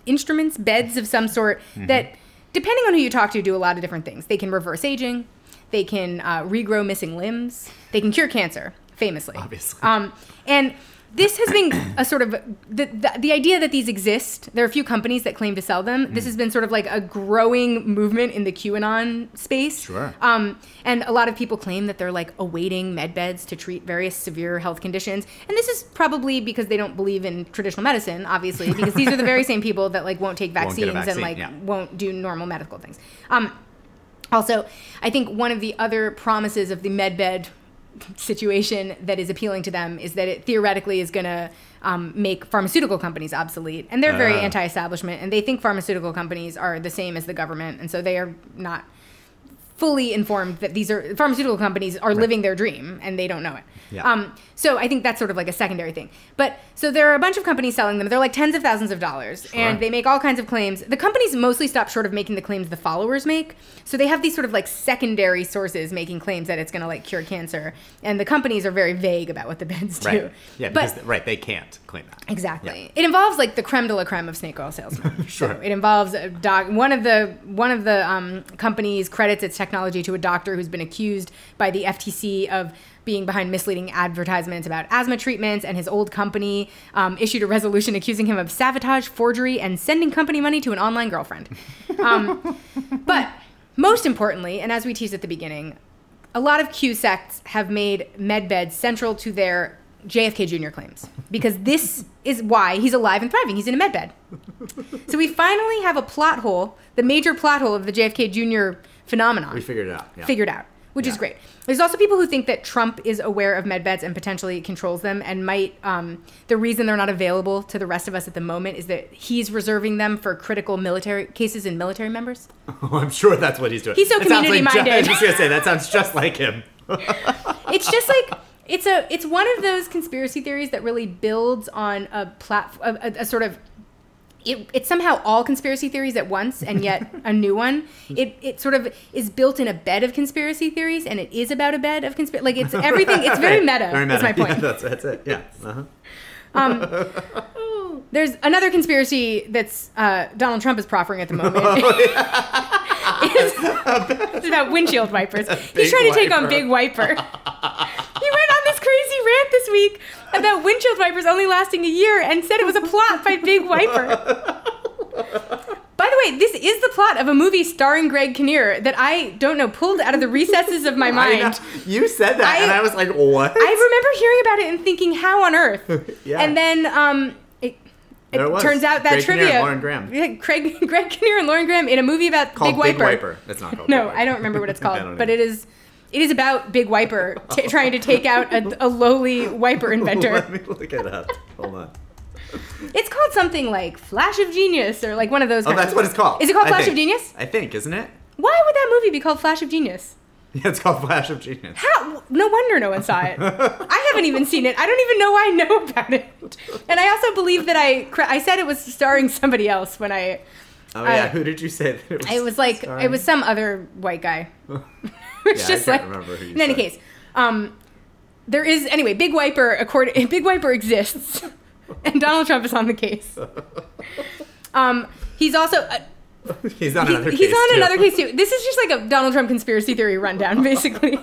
instruments, beds of some sort Mm-hmm. that, depending on who you talk to, do a lot of different things. They can reverse aging, they can uh, regrow missing limbs, they can cure cancer, famously. Obviously. Um, and this has been a sort of the, the the idea that these exist. There are a few companies that claim to sell them. Mm. This has been sort of like a growing movement in the QAnon space. Sure. Um, and a lot of people claim that they're like awaiting med beds to treat various severe health conditions. And this is probably because they don't believe in traditional medicine, obviously, because these are the very same people that like won't take Won't vaccines and like yeah. won't do normal medical things. Um, also, I think one of the other promises of the medbed situation that is appealing to them is that it theoretically is going to um, make pharmaceutical companies obsolete. And they're very Ah. anti establishment and they think pharmaceutical companies are the same as the government. And so they are not fully informed that these are pharmaceutical companies are living their dream and they don't know it. Yeah. Um, so I think that's sort of like a secondary thing. But so there are a bunch of companies selling them. They're like tens of thousands of dollars, and they make all kinds of claims. The companies mostly stop short of making the claims the followers make. So they have these sort of like secondary sources making claims that it's going to like cure cancer, and the companies are very vague about what the beds do. Right. Yeah, but because right, they can't claim that. Exactly. It involves like the creme de la creme of snake oil salesmen. Sure. So it involves a dog. One of the one of the um, companies credits its technology technology to a doctor who's been accused by the FTC of being behind misleading advertisements about asthma treatments, and his old company um, issued a resolution accusing him of sabotage, forgery, and sending company money to an online girlfriend. Um, but most importantly, and as we teased at the beginning, a lot of Q sects have made medbeds central to their JFK Jr. claims because this is why he's alive and thriving. He's in a medbed. so we finally have a plot hole, the major plot hole of the JFK Jr. phenomenon We figured it out. Yeah. figured out, which is great. There's also people who think that Trump is aware of medbeds and potentially controls them, and might. Um, the reason they're not available to the rest of us at the moment is that he's reserving them for critical military cases and military members. Oh, I'm sure that's what he's doing. He's so It sounds like ju- community-minded. I was just gonna say that sounds just like him. it's just like it's a it's one of those conspiracy theories that really builds on a platform a, a, a sort of it, it's somehow all conspiracy theories at once and yet a new one it it sort of is built in a bed of conspiracy theories and it is about a bed of conspiracy like it's everything it's very meta Very meta. is my point Yeah, that's, that's it. Yeah. Uh-huh. there's another conspiracy that's uh, Donald Trump is proffering at the moment. it's, it's about windshield wipers. He's trying to take on Big Wiper. he went on crazy rant this week about windshield wipers only lasting a year and said it was a plot by Big Wiper. By the way, this is the plot of a movie starring Greg Kinnear that I don't know pulled out of the recesses of my mind. You said that, I- and I was like, what? I remember hearing about it and thinking, how on earth? Yeah. And then um, it, it it turns out that Greg Kinnear trivia. and Lauren Graham. Yeah, Craig, Greg Kinnear and Lauren Graham in a movie about called Big Wiper. Big Wiper. That's not called. No, Big Wiper. I don't remember what it's called, but it is. It is about Big Wiper t- trying to take out a, a lowly wiper inventor. Let me look it up. Hold on. It's called something like Flash of Genius or like one of those. Oh, that's what it's called. Is it called I Flash of. Genius? I think, isn't it? Why would that movie be called Flash of Genius? Yeah, it's called Flash of Genius. How? No wonder no one saw it. I haven't even seen it. I don't even know why I know about it. And I also believe that I I said it was starring somebody else when I Oh yeah, I- who did you say that it was? it was like starring? it was some other white guy. it's Yeah, I just can't like remember who in any case, um, there is anyway. Big Wiper, according Big Wiper exists, and Donald Trump is on the case. Um, he's also. Uh, He's on he- another he's case. on too. another case too. This is just like a Donald Trump conspiracy theory rundown, basically.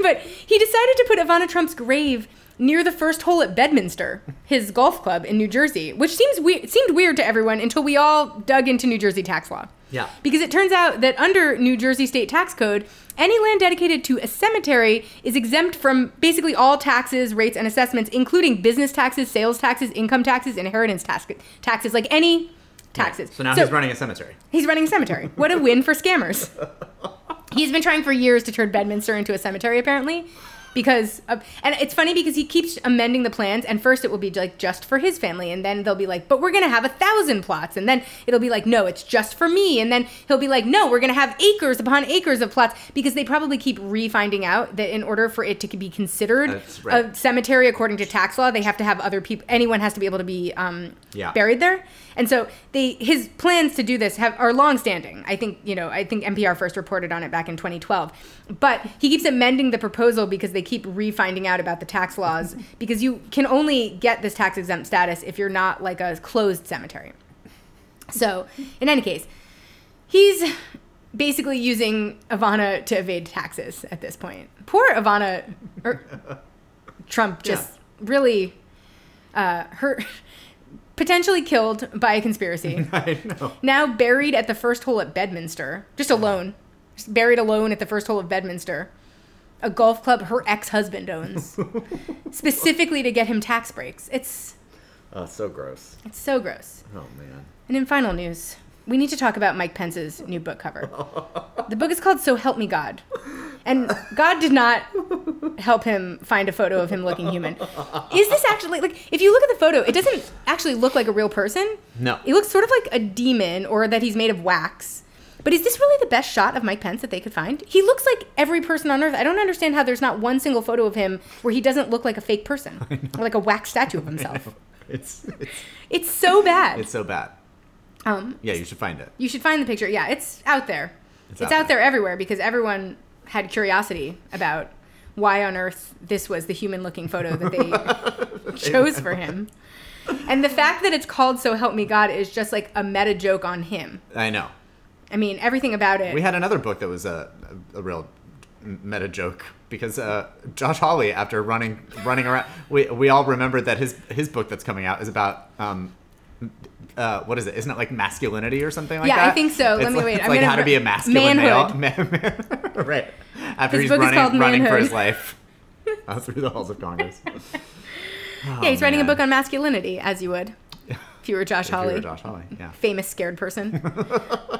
but he decided to put Ivana Trump's grave near the first hole at Bedminster, his golf club in New Jersey, which seems weird. Seemed weird to everyone until we all dug into New Jersey tax law. Yeah. Because it turns out that under New Jersey state tax code, any land dedicated to a cemetery is exempt from basically all taxes, rates, and assessments, including business taxes, sales taxes, income taxes, inheritance tax- taxes, like any taxes. So now he's running a cemetery. He's running a cemetery. What a win for scammers. He's been trying for years to turn Bedminster into a cemetery, apparently. Because, of, and it's funny because he keeps amending the plans, and first it will be like just for his family, and then they'll be like, but we're gonna have a thousand plots, and then it'll be like, no, it's just for me, and then he'll be like, no, we're gonna have acres upon acres of plots, because they probably keep re-finding out that in order for it to be considered right. a cemetery according to tax law, they have to have other people, anyone has to be able to be um, Yeah. buried there. And so they his plans to do this have are long-standing. I think you know I think NPR first reported on it back in 2012, but he keeps amending the proposal because they keep re-finding out about the tax laws because you can only get this tax exempt status if you're not like a closed cemetery. So in any case, he's basically using Ivana to evade taxes at this point. Poor Ivana, or Trump, just really uh, her potentially killed by a conspiracy. I know. now buried at the first hole at Bedminster, just alone, just buried alone at the first hole of Bedminster. A golf club her ex-husband owns, specifically to get him tax breaks. It's Oh, so gross. it's so gross. Oh man. And in final news, we need to talk about Mike Pence's new book cover. The book is called So Help Me God. And God did not help him find a photo of him looking human. Is this actually like if you look at the photo, it doesn't actually look like a real person. No. It looks sort of like a demon or that he's made of wax. But is this really the best shot of Mike Pence that they could find? He looks like every person on earth. I don't understand how there's not one single photo of him where he doesn't look like a fake person or like a wax statue of himself. It's it's It's so bad. it's so bad. um, Yeah, you should find it. you should find the picture. Yeah, it's out there. It's, out, there. everywhere because everyone had curiosity about why on earth this was the human looking photo that they chose for him. And the fact that it's called So Help Me God is just like a meta joke on him. I know. I mean, everything about it. We had another book that was a, a, real meta joke because uh, Josh Hawley, after running running around, we, we all remembered that his his book that's coming out is about um, uh, what is it? Isn't it like masculinity or something like Yeah, that? Yeah, I think so. Let It's me like, wait. It's I'm like gonna how to be a masculine Manhood. male. Man- right. After His he's book is running called running for his life uh, through the halls of Congress. yeah, he's writing a Oh, book on masculinity, as you would if you were Josh If you were Hawley, Josh Hawley, yeah. famous scared person.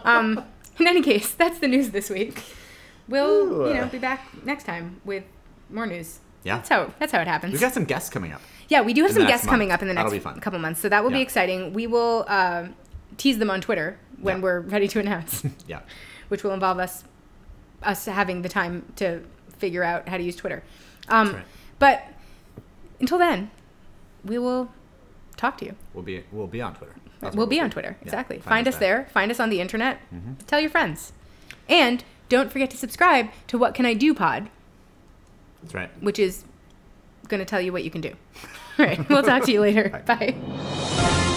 um, in any case, that's the news this week. We'll, you know, be back next time with more news. Yeah. That's how that's how it happens. We've got some guests coming up. Yeah, we do have some guests coming up in the next couple months, so that will be exciting. We will uh, tease them on Twitter when Yeah. we're ready to announce, Yeah. which will involve us us having the time to figure out how to use Twitter. Um, That's right. But until then, we will talk to you. We'll be we'll be on Twitter. That's we'll be on Twitter. Yeah, Exactly. Find, us there. there. Find us on the internet. Mm-hmm. Tell your friends. And don't forget to subscribe to What Can I Do Pod, That's right. which is going to tell you what you can do. All right. We'll talk to you later. Bye. Bye.